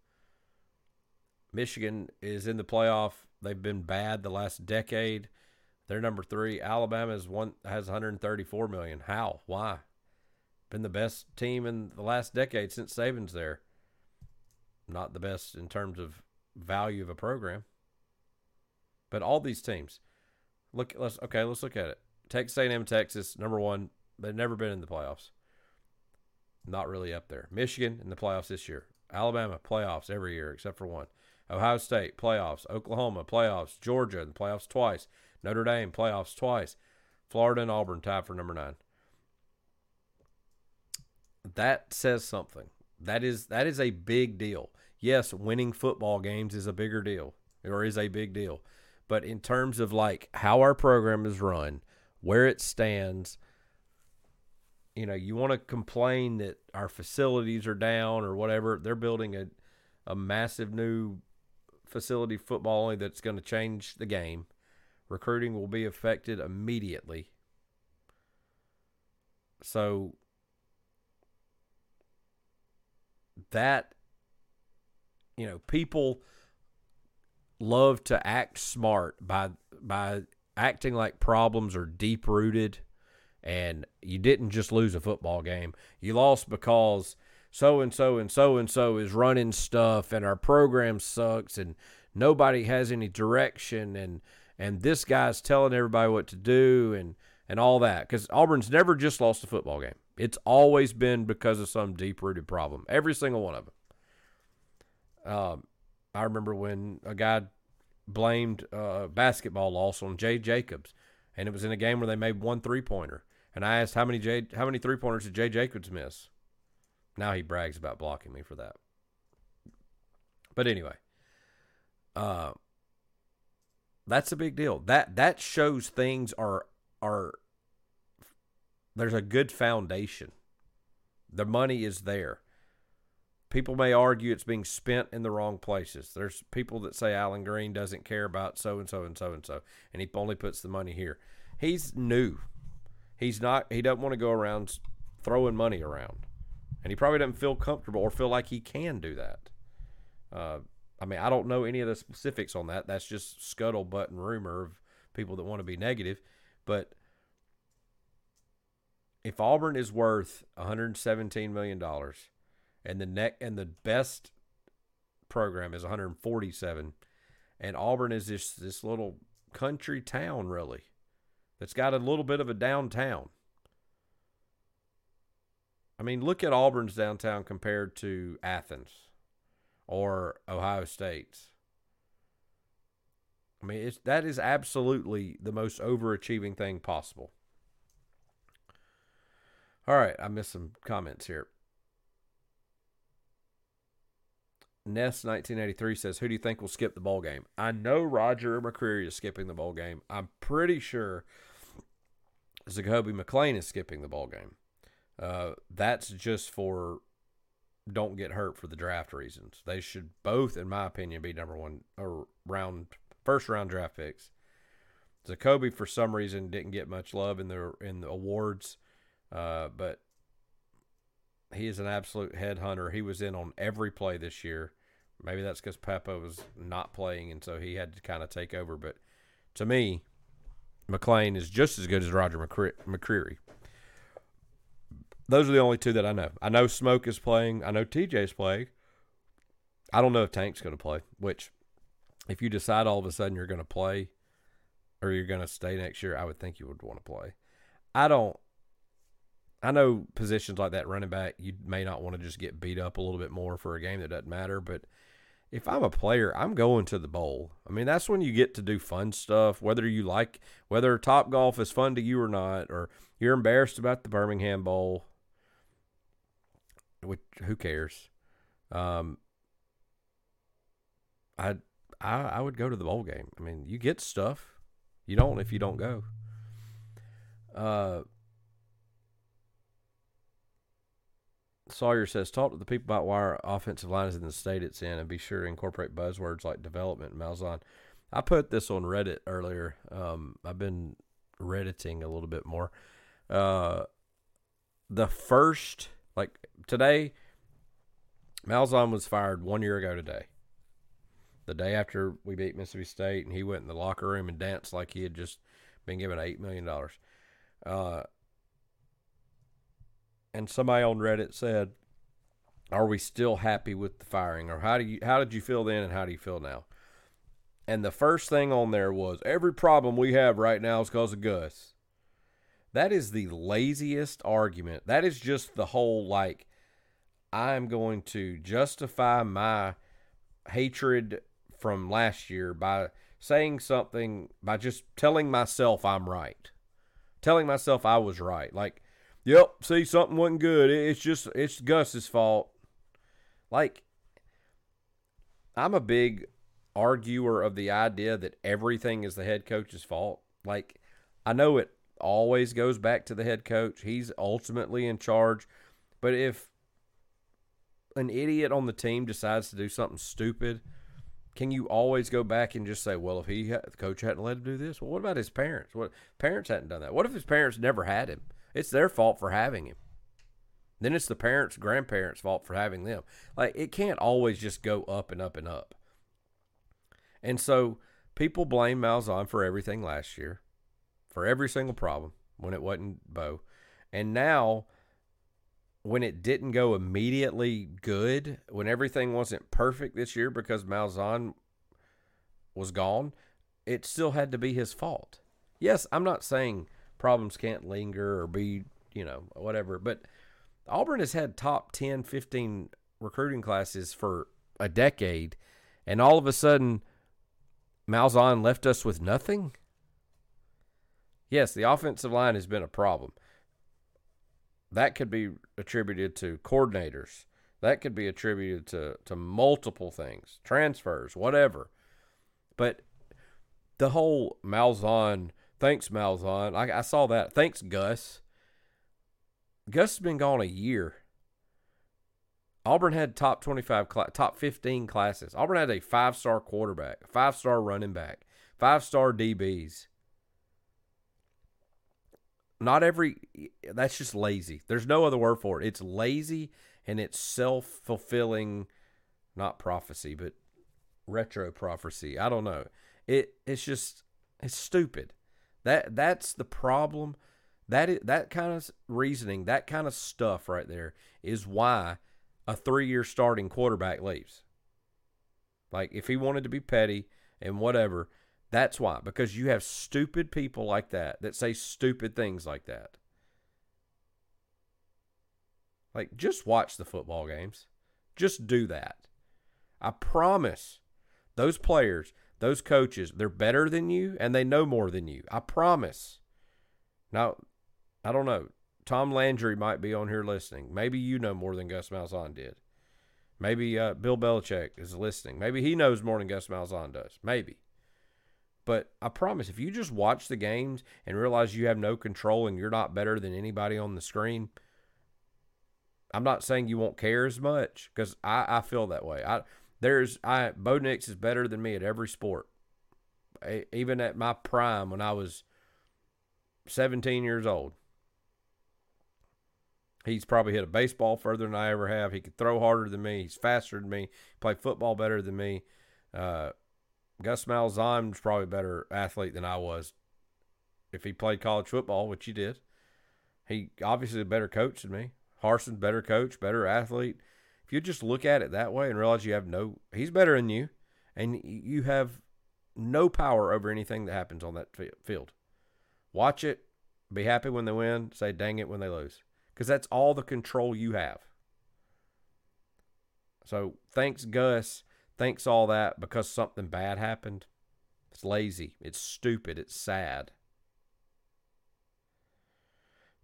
Michigan is in the playoff. They've been bad the last decade. They're number three. Alabama is one has 134 million. How? Why? Been the best team in the last decade since Saban's there. Not the best in terms of value of a program. But all these teams, look. Let's okay. Let's look at it. Texas A&M, Texas, number one. They've never been in the playoffs. Not really up there. Michigan in the playoffs this year. Alabama playoffs every year except for one. Ohio State, playoffs. Oklahoma, playoffs. Georgia, in the playoffs twice. Notre Dame, playoffs twice. Florida and Auburn tied for number nine. That says something. That is that is a big deal. Yes, winning football games is a bigger deal, or is a big deal. But in terms of like how our program is run, where it stands, you know, you want to complain that our facilities are down or whatever. They're building a, a massive new facility football only that's going to change the game. Recruiting will be affected immediately. So that you know, people love to act smart by by acting like problems are deep rooted and you didn't just lose a football game. You lost because so and so and so and so is running stuff and our program sucks and nobody has any direction and and this guy's telling everybody what to do and and all that cuz Auburn's never just lost a football game. It's always been because of some deep-rooted problem. Every single one of them. Um, I remember when a guy blamed uh, basketball loss on Jay Jacobs, and it was in a game where they made one three pointer. And I asked how many Jay, how many three pointers did Jay Jacobs miss? Now he brags about blocking me for that. But anyway, uh, that's a big deal. That that shows things are are there's a good foundation. The money is there. People may argue it's being spent in the wrong places. There's people that say Allen Greene doesn't care about so and so and so and so, and he only puts the money here. He's new. He's not. He doesn't want to go around throwing money around, and he probably doesn't feel comfortable or feel like he can do that. Uh, I mean, I don't know any of the specifics on that. That's just scuttlebutt and rumor of people that want to be negative. But if Auburn is worth 117 million dollars, and the neck and the best program is 147, and Auburn is this this little country town really that's got a little bit of a downtown. I mean, look at Auburn's downtown compared to Athens or Ohio State's. I mean, it's, that is absolutely the most overachieving thing possible. All right, I missed some comments here. Ness 1983 says, "Who do you think will skip the bowl game?" I know Roger McCreary is skipping the bowl game. I'm pretty sure Zakoby McClain is skipping the ball game. Uh, that's just for don't get hurt for the draft reasons. They should both, in my opinion, be number one or round first round draft picks. Zakoby, for some reason, didn't get much love in the in the awards, uh, but he is an absolute headhunter. He was in on every play this year. Maybe that's because Pappoe was not playing, and so he had to kind of take over. But to me, McClain is just as good as Roger McCreary. Those are the only two that I know. I know Smoke is playing. I know TJ's playing. I don't know if Tank's going to play, which if you decide all of a sudden you're going to play or you're going to stay next year, I would think you would want to play. I don't. I know positions like that, running back, you may not want to just get beat up a little bit more for a game that doesn't matter, but – if I'm a player, I'm going to the bowl. I mean, that's when you get to do fun stuff, whether you like whether Top Golf is fun to you or not, or you're embarrassed about the Birmingham Bowl. Which who cares? Um, I I I would go to the bowl game. I mean, you get stuff. You don't if you don't go. Uh Sawyer says, talk to the people about why our offensive line is in the state it's in and be sure to incorporate buzzwords like development and Malzahn. I put this on Reddit earlier. Um, I've been Redditing a little bit more. Uh, the first, like today, Malzahn was fired one year ago today. The day after we beat Mississippi State, and he went in the locker room and danced like he had just been given $8 million. Uh, and somebody on Reddit said, "Are we still happy with the firing, or how do you how did you feel then, and how do you feel now?" And the first thing on there was every problem we have right now is because of Gus. That is the laziest argument. That is just the whole like I'm going to justify my hatred from last year by saying something by just telling myself I'm right. Telling myself I was right. Like Yep, see something wasn't good. It's just it's Gus's fault. Like I'm a big arguer of the idea that everything is the head coach's fault. Like I know it always goes back to the head coach. He's ultimately in charge. But if an idiot on the team decides to do something stupid, can you always go back and just say, well, if he the coach hadn't let him do this, well, what about his parents? What parents hadn't done that? What if his parents never had him? It's their fault for having him. Then it's the parents, grandparents' fault for having them. Like it can't always just go up and up and up. And so people blame Malzahn for everything last year, for every single problem when it wasn't Bo. And now when it didn't go immediately good, when everything wasn't perfect this year because Malzahn was gone, it still had to be his fault. Yes, I'm not saying problems can't linger or be, you know, whatever, but Auburn has had top 10, 15 recruiting classes for a decade, and all of a sudden, Malzahn left us with nothing? Yes, the offensive line has been a problem that could be attributed to coordinators. That could be attributed to, to multiple things, transfers, whatever. But the whole Malzahn, thanks Malzahn, I, I saw that. Thanks Gus. Gus has been gone a year. Auburn had top 25, top 15 classes. Auburn had a five star quarterback, five star running back, five star DBs not every that's just lazy. There's no other word for it. It's lazy and it's self-fulfilling not prophecy, but retro prophecy. I don't know. It it's just it's stupid. That that's the problem. That is, that kind of reasoning, that kind of stuff right there is why a 3-year starting quarterback leaves. Like if he wanted to be petty and whatever, that's why, because you have stupid people like that that say stupid things like that. Like, just watch the football games. Just do that. I promise those players, those coaches, they're better than you and they know more than you. I promise. Now, I don't know. Tom Landry might be on here listening. Maybe you know more than Gus Malzahn did. Maybe uh, Bill Belichick is listening. Maybe he knows more than Gus Malzahn does. Maybe. But I promise, if you just watch the games and realize you have no control and you're not better than anybody on the screen, I'm not saying you won't care as much because I, I feel that way. I there's I Bo Nix is better than me at every sport. I, even at my prime when I was 17 years old. He's probably hit a baseball further than I ever have. He could throw harder than me. He's faster than me. Play football better than me. Uh, Gus Malzahn's probably a better athlete than I was if he played college football, which he did. He obviously a better coach than me. Harsin's better coach, better athlete. If you just look at it that way and realize you have no, he's better than you, and you have no power over anything that happens on that field. Watch it, be happy when they win, say dang it when they lose, because that's all the control you have. So thanks, Gus Thanks, all that because something bad happened. It's lazy. It's stupid. It's sad.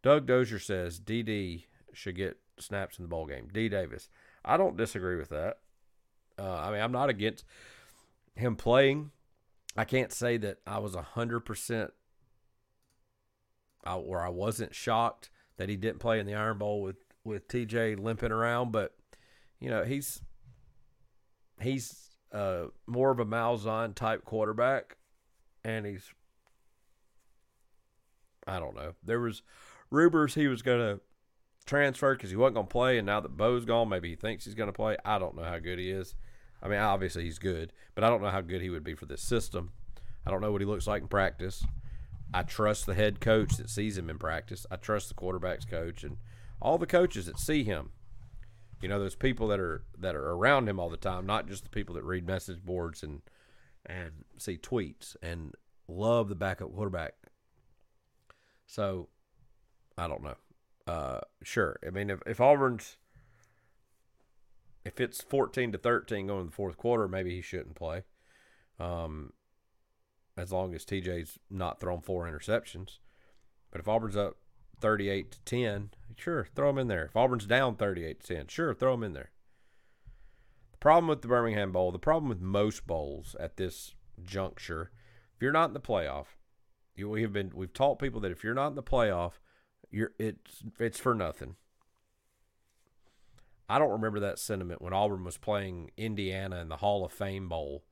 Doug Dozier says DD should get snaps in the ball game. D Davis. I don't disagree with that. Uh, I mean, I'm not against him playing. I can't say that I was hundred percent or I wasn't shocked that he didn't play in the Iron Bowl with with TJ limping around, but you know he's he's uh, more of a Malzahn type quarterback, and he's I don't know. There was rumors he was going to transfer because he wasn't going to play, and now that Bo's gone, maybe he thinks he's going to play. I don't know how good he is. I mean, obviously he's good, but I don't know how good he would be for this system. I don't know what he looks like in practice. I trust the head coach that sees him in practice. I trust the quarterback's coach and all the coaches that see him. You know, those people that are that are around him all the time, not just the people that read message boards and and see tweets and love the backup quarterback. So, I don't know. Uh, sure. I mean, if, if Auburn's if it's fourteen to thirteen going in the fourth quarter, maybe he shouldn't play. Um, as long as TJ's not thrown four interceptions. But if Auburn's up 38 to 10, sure, throw him in there. If Auburn's down 38 to 10, sure, throw him in there. The problem with the Birmingham Bowl, the problem with most bowls at this juncture, if you're not in the playoff, You, we have been we've taught people that if you're not in the playoff, you're it's it's for nothing. I don't remember that sentiment when Auburn was playing Indiana in the Hall of Fame Bowl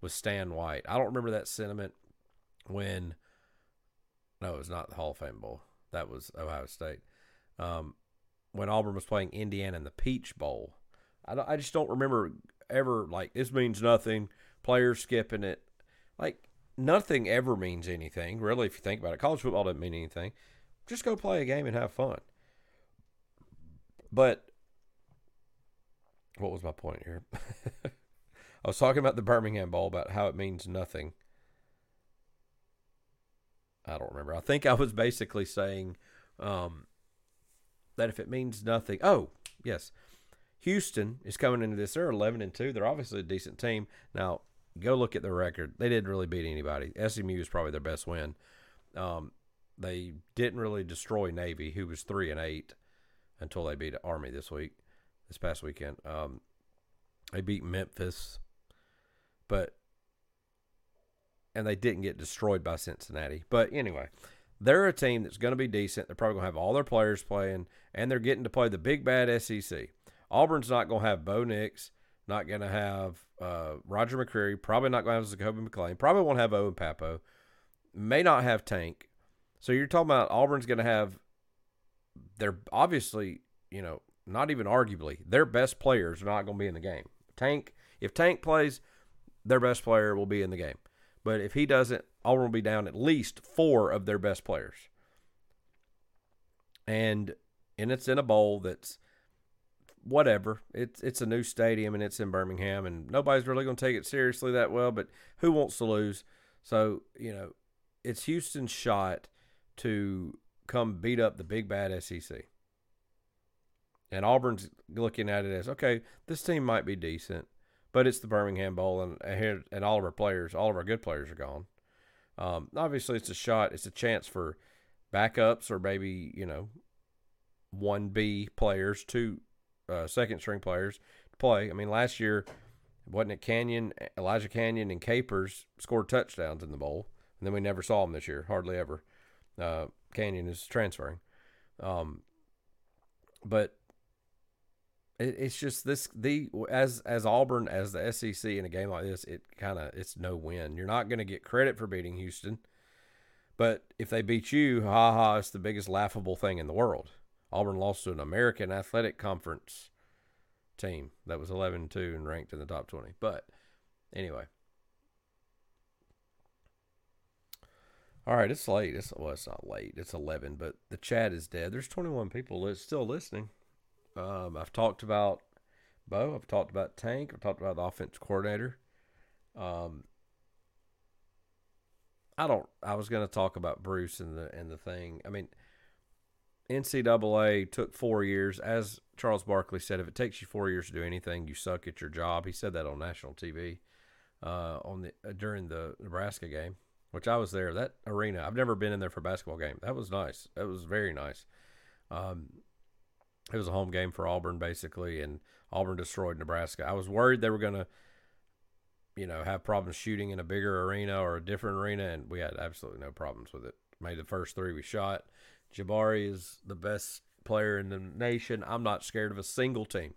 with Stan White. I don't remember that sentiment when no, it was not the Hall of Fame Bowl. That was Ohio State. Um, when Auburn was playing Indiana in the Peach Bowl. I, I just don't remember ever like this means nothing. Players skipping it, like nothing ever means anything really. If you think about it, college football doesn't mean anything. Just go play a game and have fun. But what was my point here? I was talking about the Birmingham Bowl about how it means nothing. I don't remember. I think I was basically saying um, that if it means nothing, oh yes, Houston is coming into this. They're eleven and two. They're obviously a decent team. Now go look at their record. They didn't really beat anybody. SMU is probably their best win. Um, they didn't really destroy Navy, who was three and eight, until they beat Army this week, this past weekend. Um, they beat Memphis, but and they didn't get destroyed by Cincinnati. But anyway, they're a team that's going to be decent. They're probably going to have all their players playing, and they're getting to play the big bad SEC. Auburn's not going to have Bo Nix, not going to have uh, Roger McCreary, probably not going to have Zakoby McClain, probably won't have Owen Pappoe, may not have Tank. So you're talking about Auburn's going to have, they're obviously, you know, not even arguably, their best players are not going to be in the game. Tank, if Tank plays, their best player will be in the game. But if he doesn't, Auburn will be down at least four of their best players. And and it's in a bowl that's whatever. It's it's a new stadium and it's in Birmingham and nobody's really going to take it seriously that well, but who wants to lose? So, you know, it's Houston's shot to come beat up the big bad SEC. And Auburn's looking at it as, okay, this team might be decent but it's the Birmingham Bowl, and and all of our players, all of our good players are gone. Um, obviously, it's a shot. It's a chance for backups or maybe you know one B players, two uh, second string players to play. I mean, last year wasn't it Canion, Elijah Canion, and Capers scored touchdowns in the bowl, and then we never saw them this year, hardly ever. Uh, Canion is transferring, um, but it's just this the as as Auburn as the SEC in a game like this, it kind of it's no win. You're not going to get credit for beating Houston, but if they beat you, ha ha, it's the biggest laughable thing in the world. Auburn lost to an American Athletic Conference team that was 11 2 and ranked in the top 20. But anyway. All right, it's late. It's well, it's not late. It's 11, but the chat is dead. There's 21 people still listening. Um, I've talked about Bo. I've talked about Tank. I've talked about the offense coordinator. Um, I don't. I was going to talk about Bruce and the and the thing. I mean, NCAA took four years, as Charles Barkley said. If it takes you four years to do anything, you suck at your job. He said that on national TV uh, on the uh, during the Nebraska game, which I was there. That arena, I've never been in there for a basketball game. That was nice. That was very nice. Um, it was a home game for Auburn basically, and Auburn destroyed Nebraska. I was worried they were going to, you know, have problems shooting in a bigger arena or a different arena, and we had absolutely no problems with it. Made the first three we shot. Jabari is the best player in the nation. I'm not scared of a single team.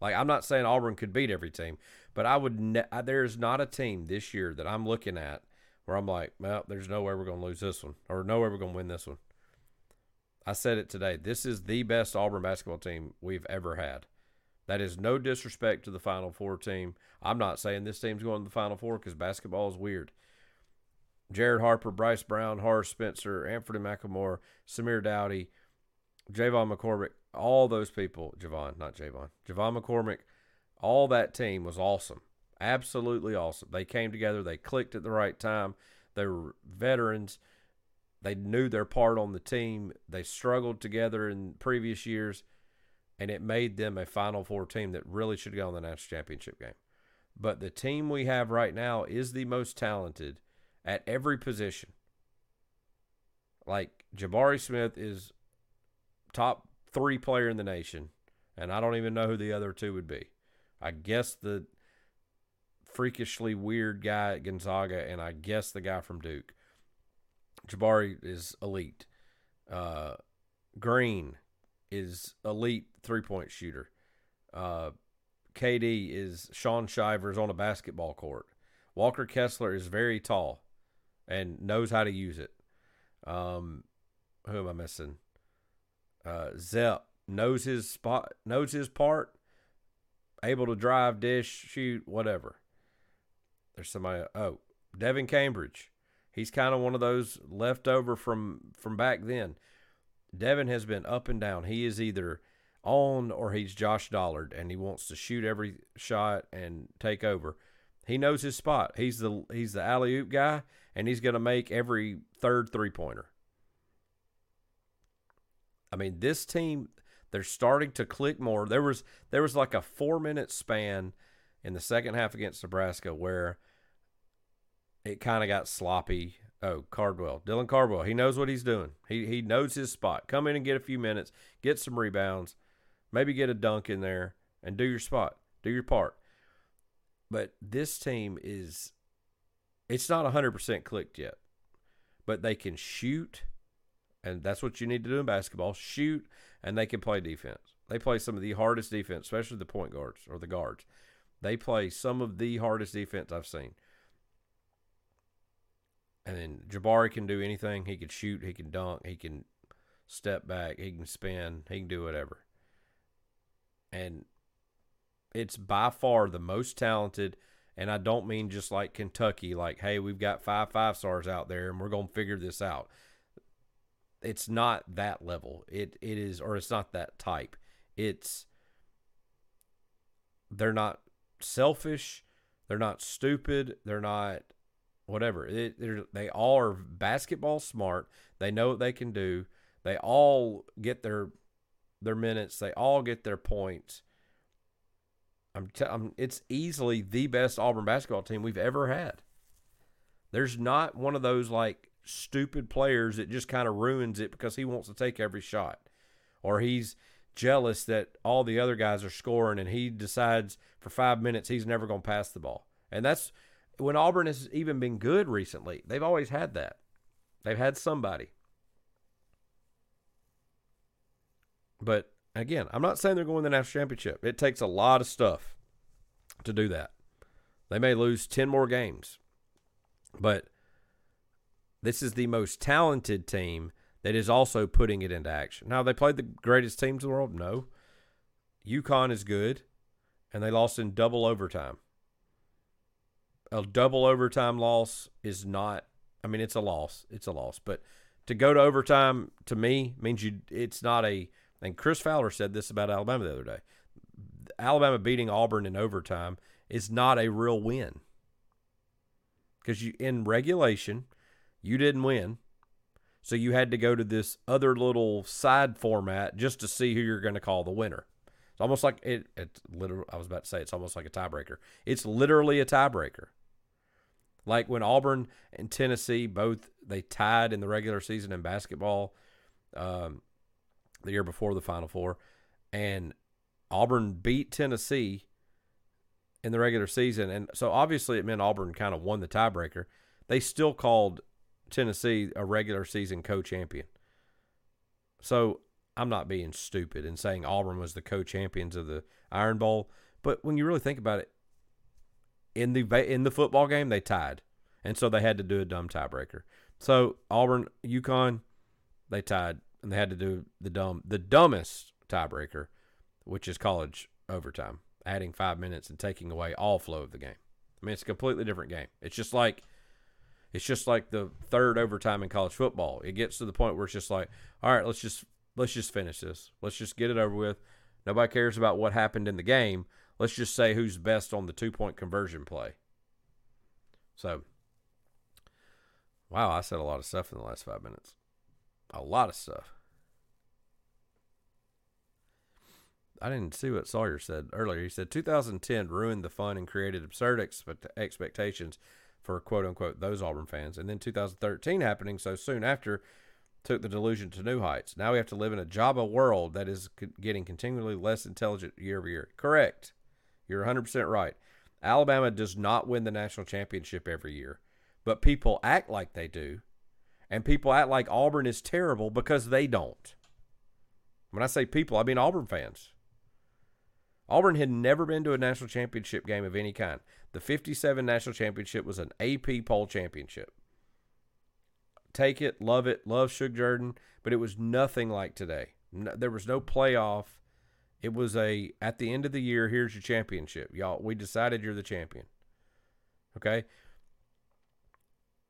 Like I'm not saying Auburn could beat every team, but I would. Ne- there's not a team this year that I'm looking at where I'm like, well, there's no way we're going to lose this one, or no way we're going to win this one. I said it today. This is the best Auburn basketball team we've ever had. That is no disrespect to the Final Four team. I'm not saying this team's going to the Final Four because basketball is weird. Jared Harper, Bryce Brown, Horace Spencer, Anthony McLemore, Samir Doughty, J'Von McCormick, all those people, Javon, not Javon, J'Von McCormick, all that team was awesome. Absolutely awesome. They came together, they clicked at the right time. They were veterans. They knew their part on the team. They struggled together in previous years, and it made them a Final Four team that really should go on the national championship game. But the team we have right now is the most talented at every position. Like Jabari Smith is top three player in the nation, and I don't even know who the other two would be. I guess the freakishly weird guy at Gonzaga, and I guess the guy from Duke. Jabari is elite. Uh, Green is elite three point shooter. Uh, KD is Shaun Shivers on a basketball court. Walker Kessler is very tall and knows how to use it. Um, who am I missing? Uh, Zep knows his spot, knows his part, able to drive, dish, shoot, whatever. There's somebody. Oh, Devan Cambridge. He's kind of one of those leftover from from back then. Devin has been up and down. He is either on or he's Josh Dollard, and he wants to shoot every shot and take over. He knows his spot. He's the he's the alley oop guy, and he's going to make every third three pointer. I mean, this team they're starting to click more. There was there was like a four minute span in the second half against Nebraska where it kind of got sloppy. Oh, Cardwell, Dylan Cardwell, he knows what he's doing. He he knows his spot. Come in and get a few minutes, get some rebounds, maybe get a dunk in there, and do your spot, do your part. But this team is, it's not hundred percent clicked yet, but they can shoot, and that's what you need to do in basketball: shoot, and they can play defense. They play some of the hardest defense, especially the point guards or the guards. They play some of the hardest defense I've seen. And then Jabari can do anything. He can shoot. He can dunk. He can step back. He can spin. He can do whatever. And it's by far the most talented. And I don't mean just like Kentucky, like, hey, we've got five five stars out there and we're going to figure this out. It's not that level. It it is, or it's not that type. It's they're not selfish. They're not stupid. They're not whatever. It, they all are basketball smart. They know what they can do. They all get their their minutes. They all get their points. I'm, t- I'm it's easily the best Auburn basketball team we've ever had. There's not one of those like stupid players that just kind of ruins it because he wants to take every shot or he's jealous that all the other guys are scoring and he decides for 5 minutes he's never going to pass the ball. And that's when Auburn has even been good recently, they've always had that. They've had somebody. But again, I'm not saying they're going to the national championship. It takes a lot of stuff to do that. They may lose 10 more games. But this is the most talented team that is also putting it into action. Now, they played the greatest teams in the world? No. UConn is good, and they lost in double overtime a double overtime loss is not. I mean, it's a loss. It's a loss, but to go to overtime to me means you. It's not a. And Chris Fowler said this about Alabama the other day. Alabama beating Auburn in overtime is not a real win because you in regulation you didn't win, so you had to go to this other little side format just to see who you're going to call the winner. It's almost like it. It's literally. I was about to say it's almost like a tiebreaker. It's literally a tiebreaker. Like when Auburn and Tennessee both they tied in the regular season in basketball, um, the year before the Final Four, and Auburn beat Tennessee in the regular season, and so obviously it meant Auburn kind of won the tiebreaker. They still called Tennessee a regular season co-champion. So I'm not being stupid and saying Auburn was the co-champions of the Iron Bowl, but when you really think about it, in the in the football game they tied, and so they had to do a dumb tiebreaker. So Auburn, UConn, they tied, and they had to do the dumb, the dumbest tiebreaker, which is college overtime, adding five minutes and taking away all flow of the game. I mean, it's a completely different game. It's just like it's just like the third overtime in college football. It gets to the point where it's just like, all right, let's just let's just finish this. Let's just get it over with. Nobody cares about what happened in the game let's just say who's best on the two point conversion play. So, wow, I said a lot of stuff in the last five minutes. A lot of stuff. I didn't see what Sawyer said earlier. He said 2010 ruined the fun and created absurd expect- expectations for quote unquote those Auburn fans. And then 2013 happening so soon after took the delusion to new heights. Now we have to live in a Java world that is getting continually less intelligent year over year. Correct. You're 100% right. Alabama does not win the national championship every year, but people act like they do. And people act like Auburn is terrible because they don't. When I say people, I mean Auburn fans. Auburn had never been to a national championship game of any kind. The 57 national championship was an AP poll championship. Take it, love it, love Shug Jordan, but it was nothing like today. No, there was no playoff. It was a at the end of the year, here's your championship. Y'all, we decided you're the champion. Okay?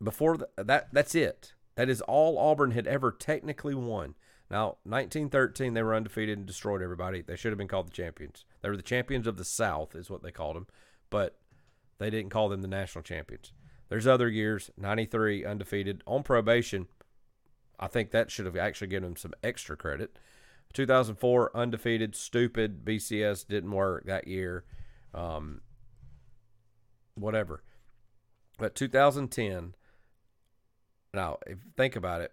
Before the, that that's it. That is all Auburn had ever technically won. Now, 1913, they were undefeated and destroyed everybody. They should have been called the champions. They were the champions of the South, is what they called them, but they didn't call them the national champions. There's other years, 93 undefeated on probation. I think that should have actually given them some extra credit. 2004 undefeated, stupid. BCS didn't work that year. Um, whatever. But 2010. Now, if think about it,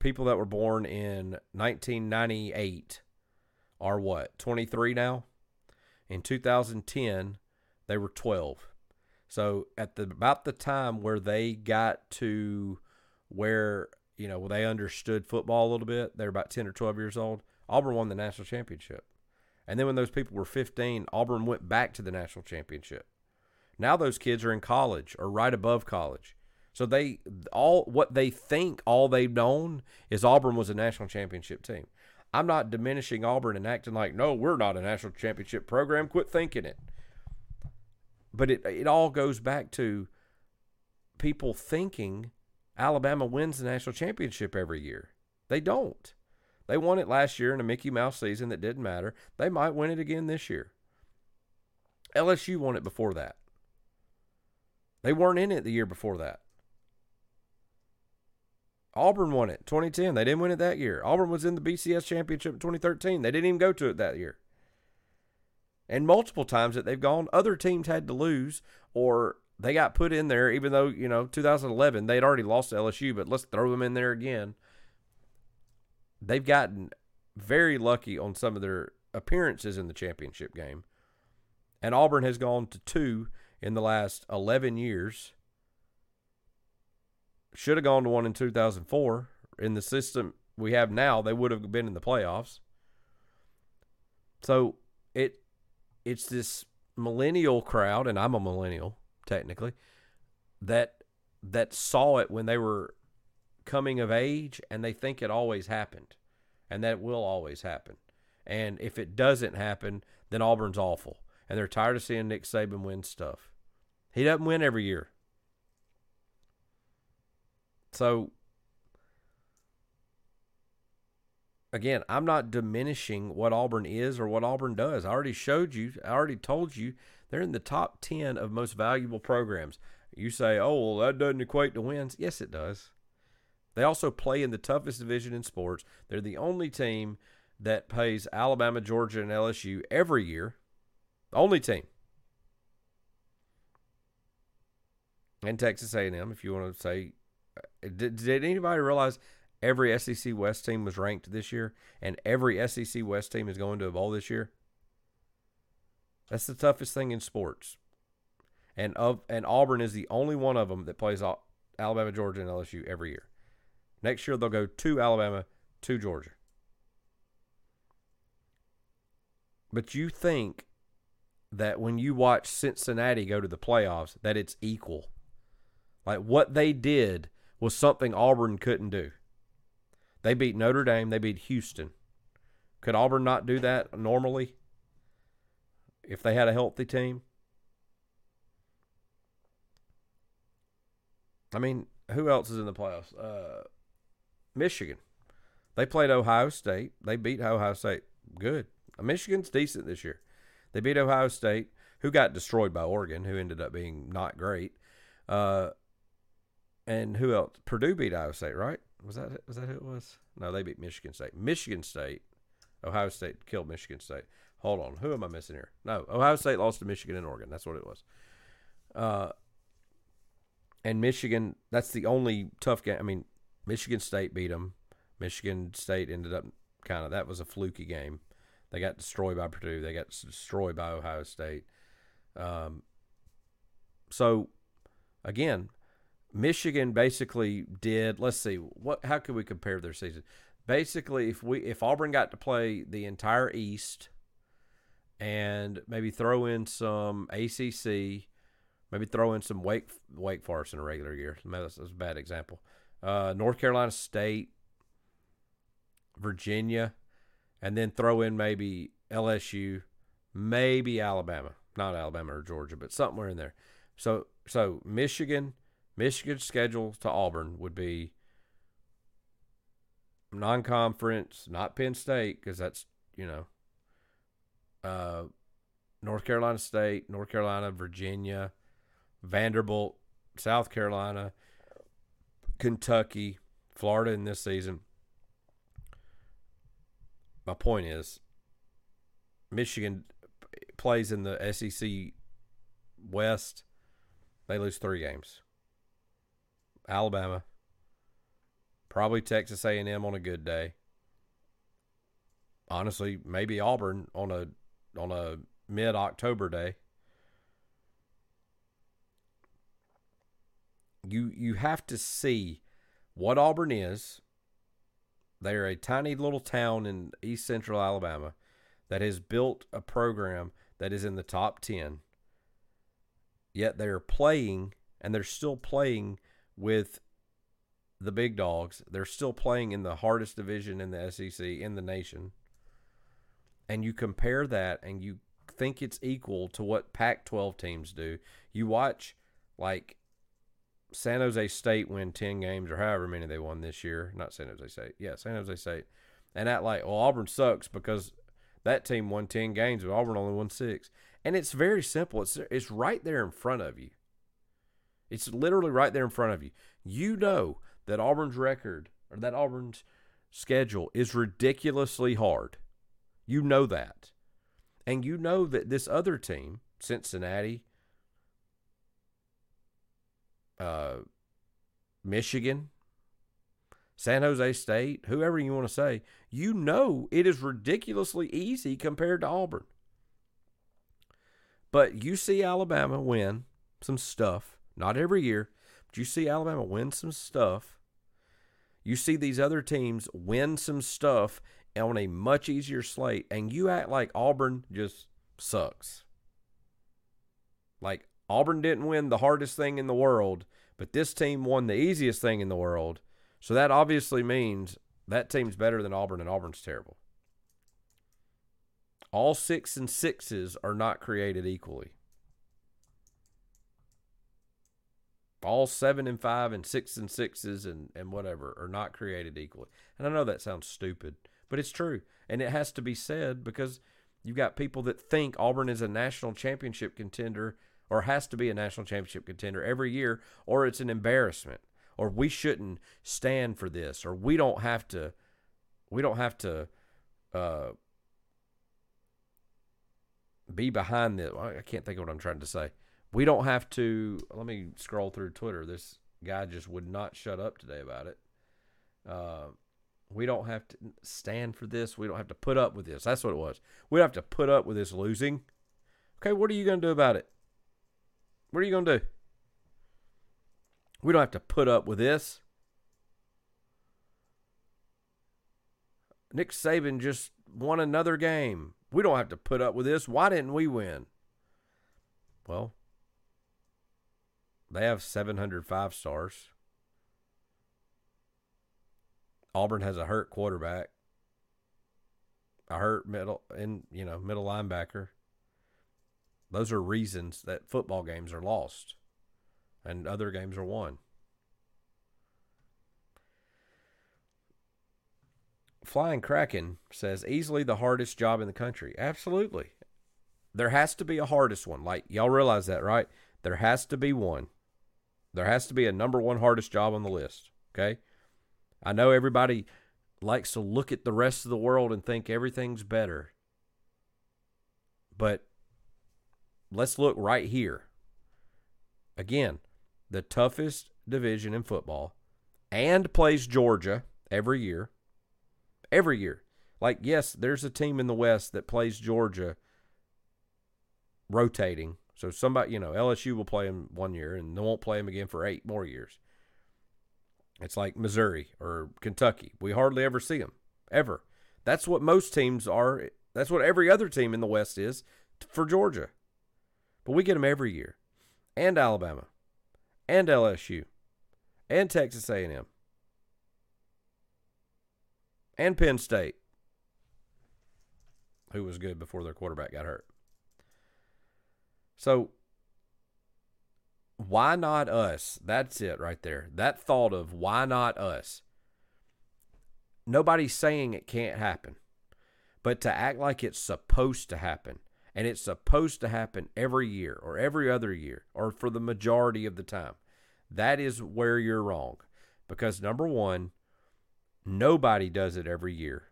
people that were born in 1998 are what 23 now. In 2010, they were 12. So at the about the time where they got to where you know they understood football a little bit, they were about 10 or 12 years old. Auburn won the national championship. And then when those people were 15, Auburn went back to the national championship. Now those kids are in college or right above college. So they all what they think all they've known is Auburn was a national championship team. I'm not diminishing Auburn and acting like no, we're not a national championship program. Quit thinking it. But it it all goes back to people thinking Alabama wins the national championship every year. They don't. They won it last year in a Mickey Mouse season that didn't matter. They might win it again this year. LSU won it before that. They weren't in it the year before that. Auburn won it 2010. They didn't win it that year. Auburn was in the BCS championship in 2013. They didn't even go to it that year. And multiple times that they've gone, other teams had to lose or they got put in there, even though, you know, 2011, they'd already lost to LSU, but let's throw them in there again. They've gotten very lucky on some of their appearances in the championship game. And Auburn has gone to two in the last 11 years should have gone to one in 2004. In the system we have now, they would have been in the playoffs. So it it's this millennial crowd, and I'm a millennial technically, that that saw it when they were coming of age, and they think it always happened, and that it will always happen. And if it doesn't happen, then Auburn's awful, and they're tired of seeing Nick Saban win stuff. He doesn't win every year. So again, I'm not diminishing what Auburn is or what Auburn does. I already showed you, I already told you they're in the top 10 of most valuable programs. You say, oh, well, that doesn't equate to wins. Yes, it does. They also play in the toughest division in sports. They're the only team that pays Alabama, Georgia, and LSU every year. Only team. And Texas A&M, if you want to say Uh, did, did anybody realize every SEC West team was ranked this year, and every SEC West team is going to a bowl this year? That's the toughest thing in sports. And of and Auburn is the only one of them that plays Alabama, Georgia, and LSU every year. Next year they'll go to Alabama, to Georgia. But you think that when you watch Cincinnati go to the playoffs, that it's equal. Like what they did was something Auburn couldn't do. They beat Notre Dame, they beat Houston. Could Auburn not do that normally if they had a healthy team? I mean, who else is in the playoffs? Uh, Michigan. They played Ohio State. They beat Ohio State. Good. Michigan's decent this year. They beat Ohio State, who got destroyed by Oregon, who ended up being not great. Uh, and who else? Purdue beat Iowa State, right? Was that was that who it was? No, they beat Michigan State. Michigan State, Ohio State killed Michigan State. Hold on, who am I missing here? No, Ohio State lost to Michigan and Oregon. That's what it was. Uh, and Michigan, that's the only tough game. I mean, Michigan State beat them. Michigan State ended up kind of that was a fluky game. They got destroyed by Purdue. They got destroyed by Ohio State. Um, so again, Michigan basically did. Let's see what. How can we compare their season? Basically, if we if Auburn got to play the entire East, and maybe throw in some ACC, maybe throw in some Wake Wake Forest in a regular year. That's, that's a bad example. Uh, North Carolina State, Virginia, and then throw in maybe LSU, maybe Alabama, not Alabama or Georgia, but somewhere in there. So so Michigan, Michigan's schedule to Auburn would be non-conference, not Penn State because that's you know uh, North Carolina State, North Carolina, Virginia, Vanderbilt, South Carolina, Kentucky, Florida in this season. My point is, Michigan plays in the SEC West. They lose three games. Alabama, probably Texas A&M on a good day. Honestly, maybe Auburn on a on a mid October day. You you have to see what Auburn is. They're a tiny little town in east central Alabama that has built a program that is in the top 10. Yet they're playing and they're still playing with the big dogs. They're still playing in the hardest division in the SEC in the nation and you compare that and you think it's equal to what Pac 12 teams do, you watch like San Jose State win 10 games or however many they won this year. Not San Jose State. Yeah, San Jose State. And that, like, well, Auburn sucks because that team won 10 games, but Auburn only won six. And it's very simple. It's, it's right there in front of you. It's literally right there in front of you. You know that Auburn's record or that Auburn's schedule is ridiculously hard. You know that. And you know that this other team, Cincinnati, uh, Michigan, San Jose State, whoever you want to say, you know it is ridiculously easy compared to Auburn. But you see Alabama win some stuff, not every year, but you see Alabama win some stuff. You see these other teams win some stuff on a much easier slate, and you act like Auburn just sucks. Like Auburn didn't win the hardest thing in the world, but this team won the easiest thing in the world. So that obviously means that team's better than Auburn, and Auburn's terrible. All six and sixes are not created equally. All seven and five and six and sixes and, and whatever are not created equally. And I know that sounds stupid, but it's true. And it has to be said because you've got people that think Auburn is a national championship contender or has to be a national championship contender every year, or it's an embarrassment, or we shouldn't stand for this, or we don't have to, we don't have to uh, be behind this. I can't think of what I'm trying to say. We don't have to. Let me scroll through Twitter. This guy just would not shut up today about it. Uh, we don't have to stand for this. We don't have to put up with this. That's what it was. We don't have to put up with this losing. Okay, what are you going to do about it? What are you going to do? We don't have to put up with this. Nick Saban just won another game. We don't have to put up with this. Why didn't we win? Well, they have 705 stars. Auburn has a hurt quarterback, a hurt middle and you know middle linebacker. Those are reasons that football games are lost, and other games are won. Flying Kraken says easily the hardest job in the country. Absolutely. There has to be a hardest one. Like y'all realize that, right? There has to be one. There has to be a number one hardest job on the list. Okay. I know everybody likes to look at the rest of the world and think everything's better. But let's look right here. Again, the toughest division in football and plays Georgia every year. Every year. Like, yes, there's a team in the West that plays Georgia rotating. So somebody, you know, LSU will play him one year and they won't play him again for eight more years. It's like Missouri or Kentucky. We hardly ever see them, ever. That's what most teams are. That's what every other team in the West is for Georgia. But we get them every year. And Alabama. And LSU. And Texas A&M. And Penn State. Who was good before their quarterback got hurt. So why not us? That's it right there. That thought of why not us. Nobody's saying it can't happen, but to act like it's supposed to happen and it's supposed to happen every year or every other year or for the majority of the time, that is where you're wrong. Because number one, nobody does it every year.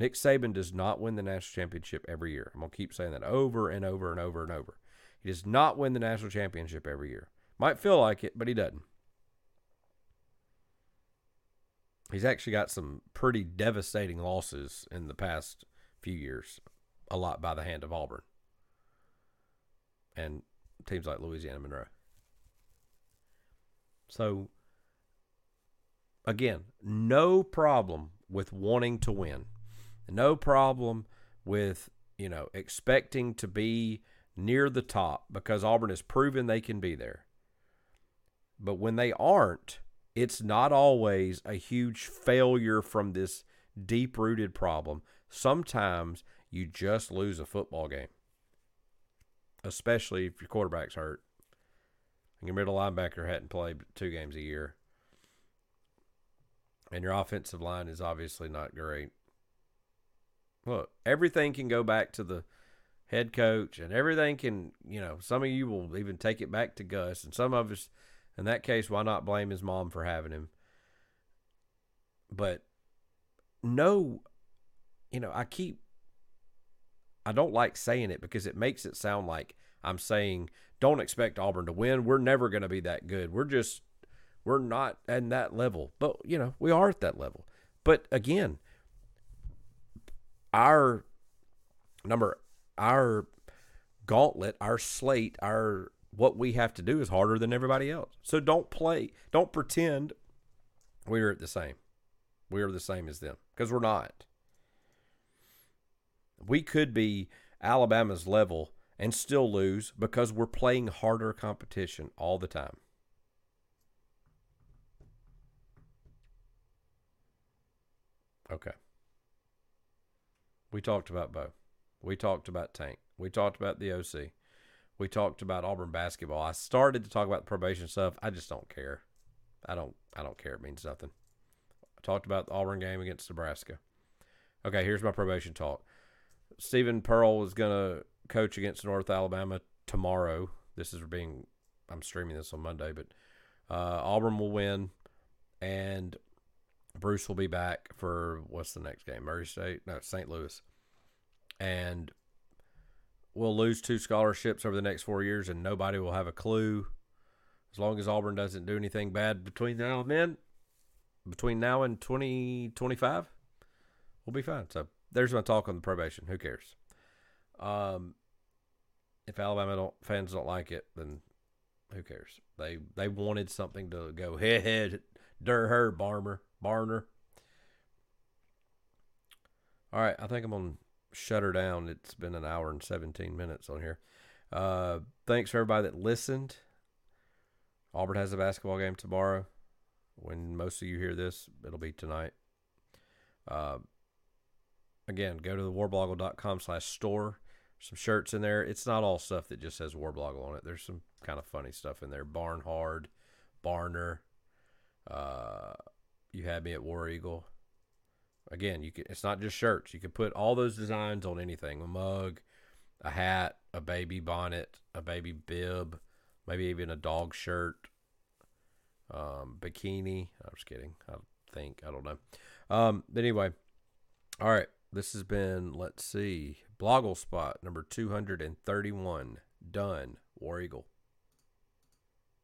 Nick Saban does not win the national championship every year. I'm going to keep saying that over and over and over and over. He does not win the national championship every year. Might feel like it, but he doesn't. He's actually got some pretty devastating losses in the past few years, a lot by the hand of Auburn and teams like Louisiana Monroe. So, again, no problem with wanting to win, no problem with you know expecting to be near the top because Auburn has proven they can be there. But when they aren't, it's not always a huge failure from this deep rooted problem. Sometimes you just lose a football game, especially if your quarterback's hurt and your middle linebacker hadn't played two games a year. And your offensive line is obviously not great. Look, everything can go back to the head coach, and everything can, you know, some of you will even take it back to Gus, and some of us, in that case, why not blame his mom for having him? But no, you know, I keep, I don't like saying it because it makes it sound like I'm saying, don't expect Auburn to win. We're never going to be that good. We're just, we're not at that level. But, you know, we are at that level. But again, our number our gauntlet, our slate, our what we have to do is harder than everybody else. So don't play, don't pretend we're the same. We are the same as them because we're not. We could be Alabama's level and still lose because we're playing harder competition all the time. Okay. We talked about both. We talked about Tank. We talked about the OC. We talked about Auburn basketball. I started to talk about the probation stuff. I just don't care. I don't. I don't care. It means nothing. I talked about the Auburn game against Nebraska. Okay, here's my probation talk. Steven Pearl is going to coach against North Alabama tomorrow. This is being. I'm streaming this on Monday, but uh, Auburn will win, and Bruce will be back for what's the next game? Murray State? No, St. Louis and we'll lose two scholarships over the next four years, and nobody will have a clue. As long as Auburn doesn't do anything bad between now and then, between now and 2025, we'll be fine. So there's my talk on the probation. Who cares? Um, if Alabama don't, fans don't like it, then who cares? They they wanted something to go head head, der her Barmer Barner. All right, I think I'm on shut her down. It's been an hour and 17 minutes on here. Uh, thanks for everybody that listened. Auburn has a basketball game tomorrow. When most of you hear this, it'll be tonight. Uh, again, go to the warblogle.com slash store. Some shirts in there. It's not all stuff that just says warblogle on it. There's some kind of funny stuff in there. Barnhard, Barner. Uh, you had me at War Eagle. Again, you can. It's not just shirts. You can put all those designs on anything: a mug, a hat, a baby bonnet, a baby bib, maybe even a dog shirt, um, bikini. I'm just kidding. I think I don't know. Um, but anyway, all right. This has been let's see, BlogleSpot number two hundred and thirty-one. Done. War Eagle.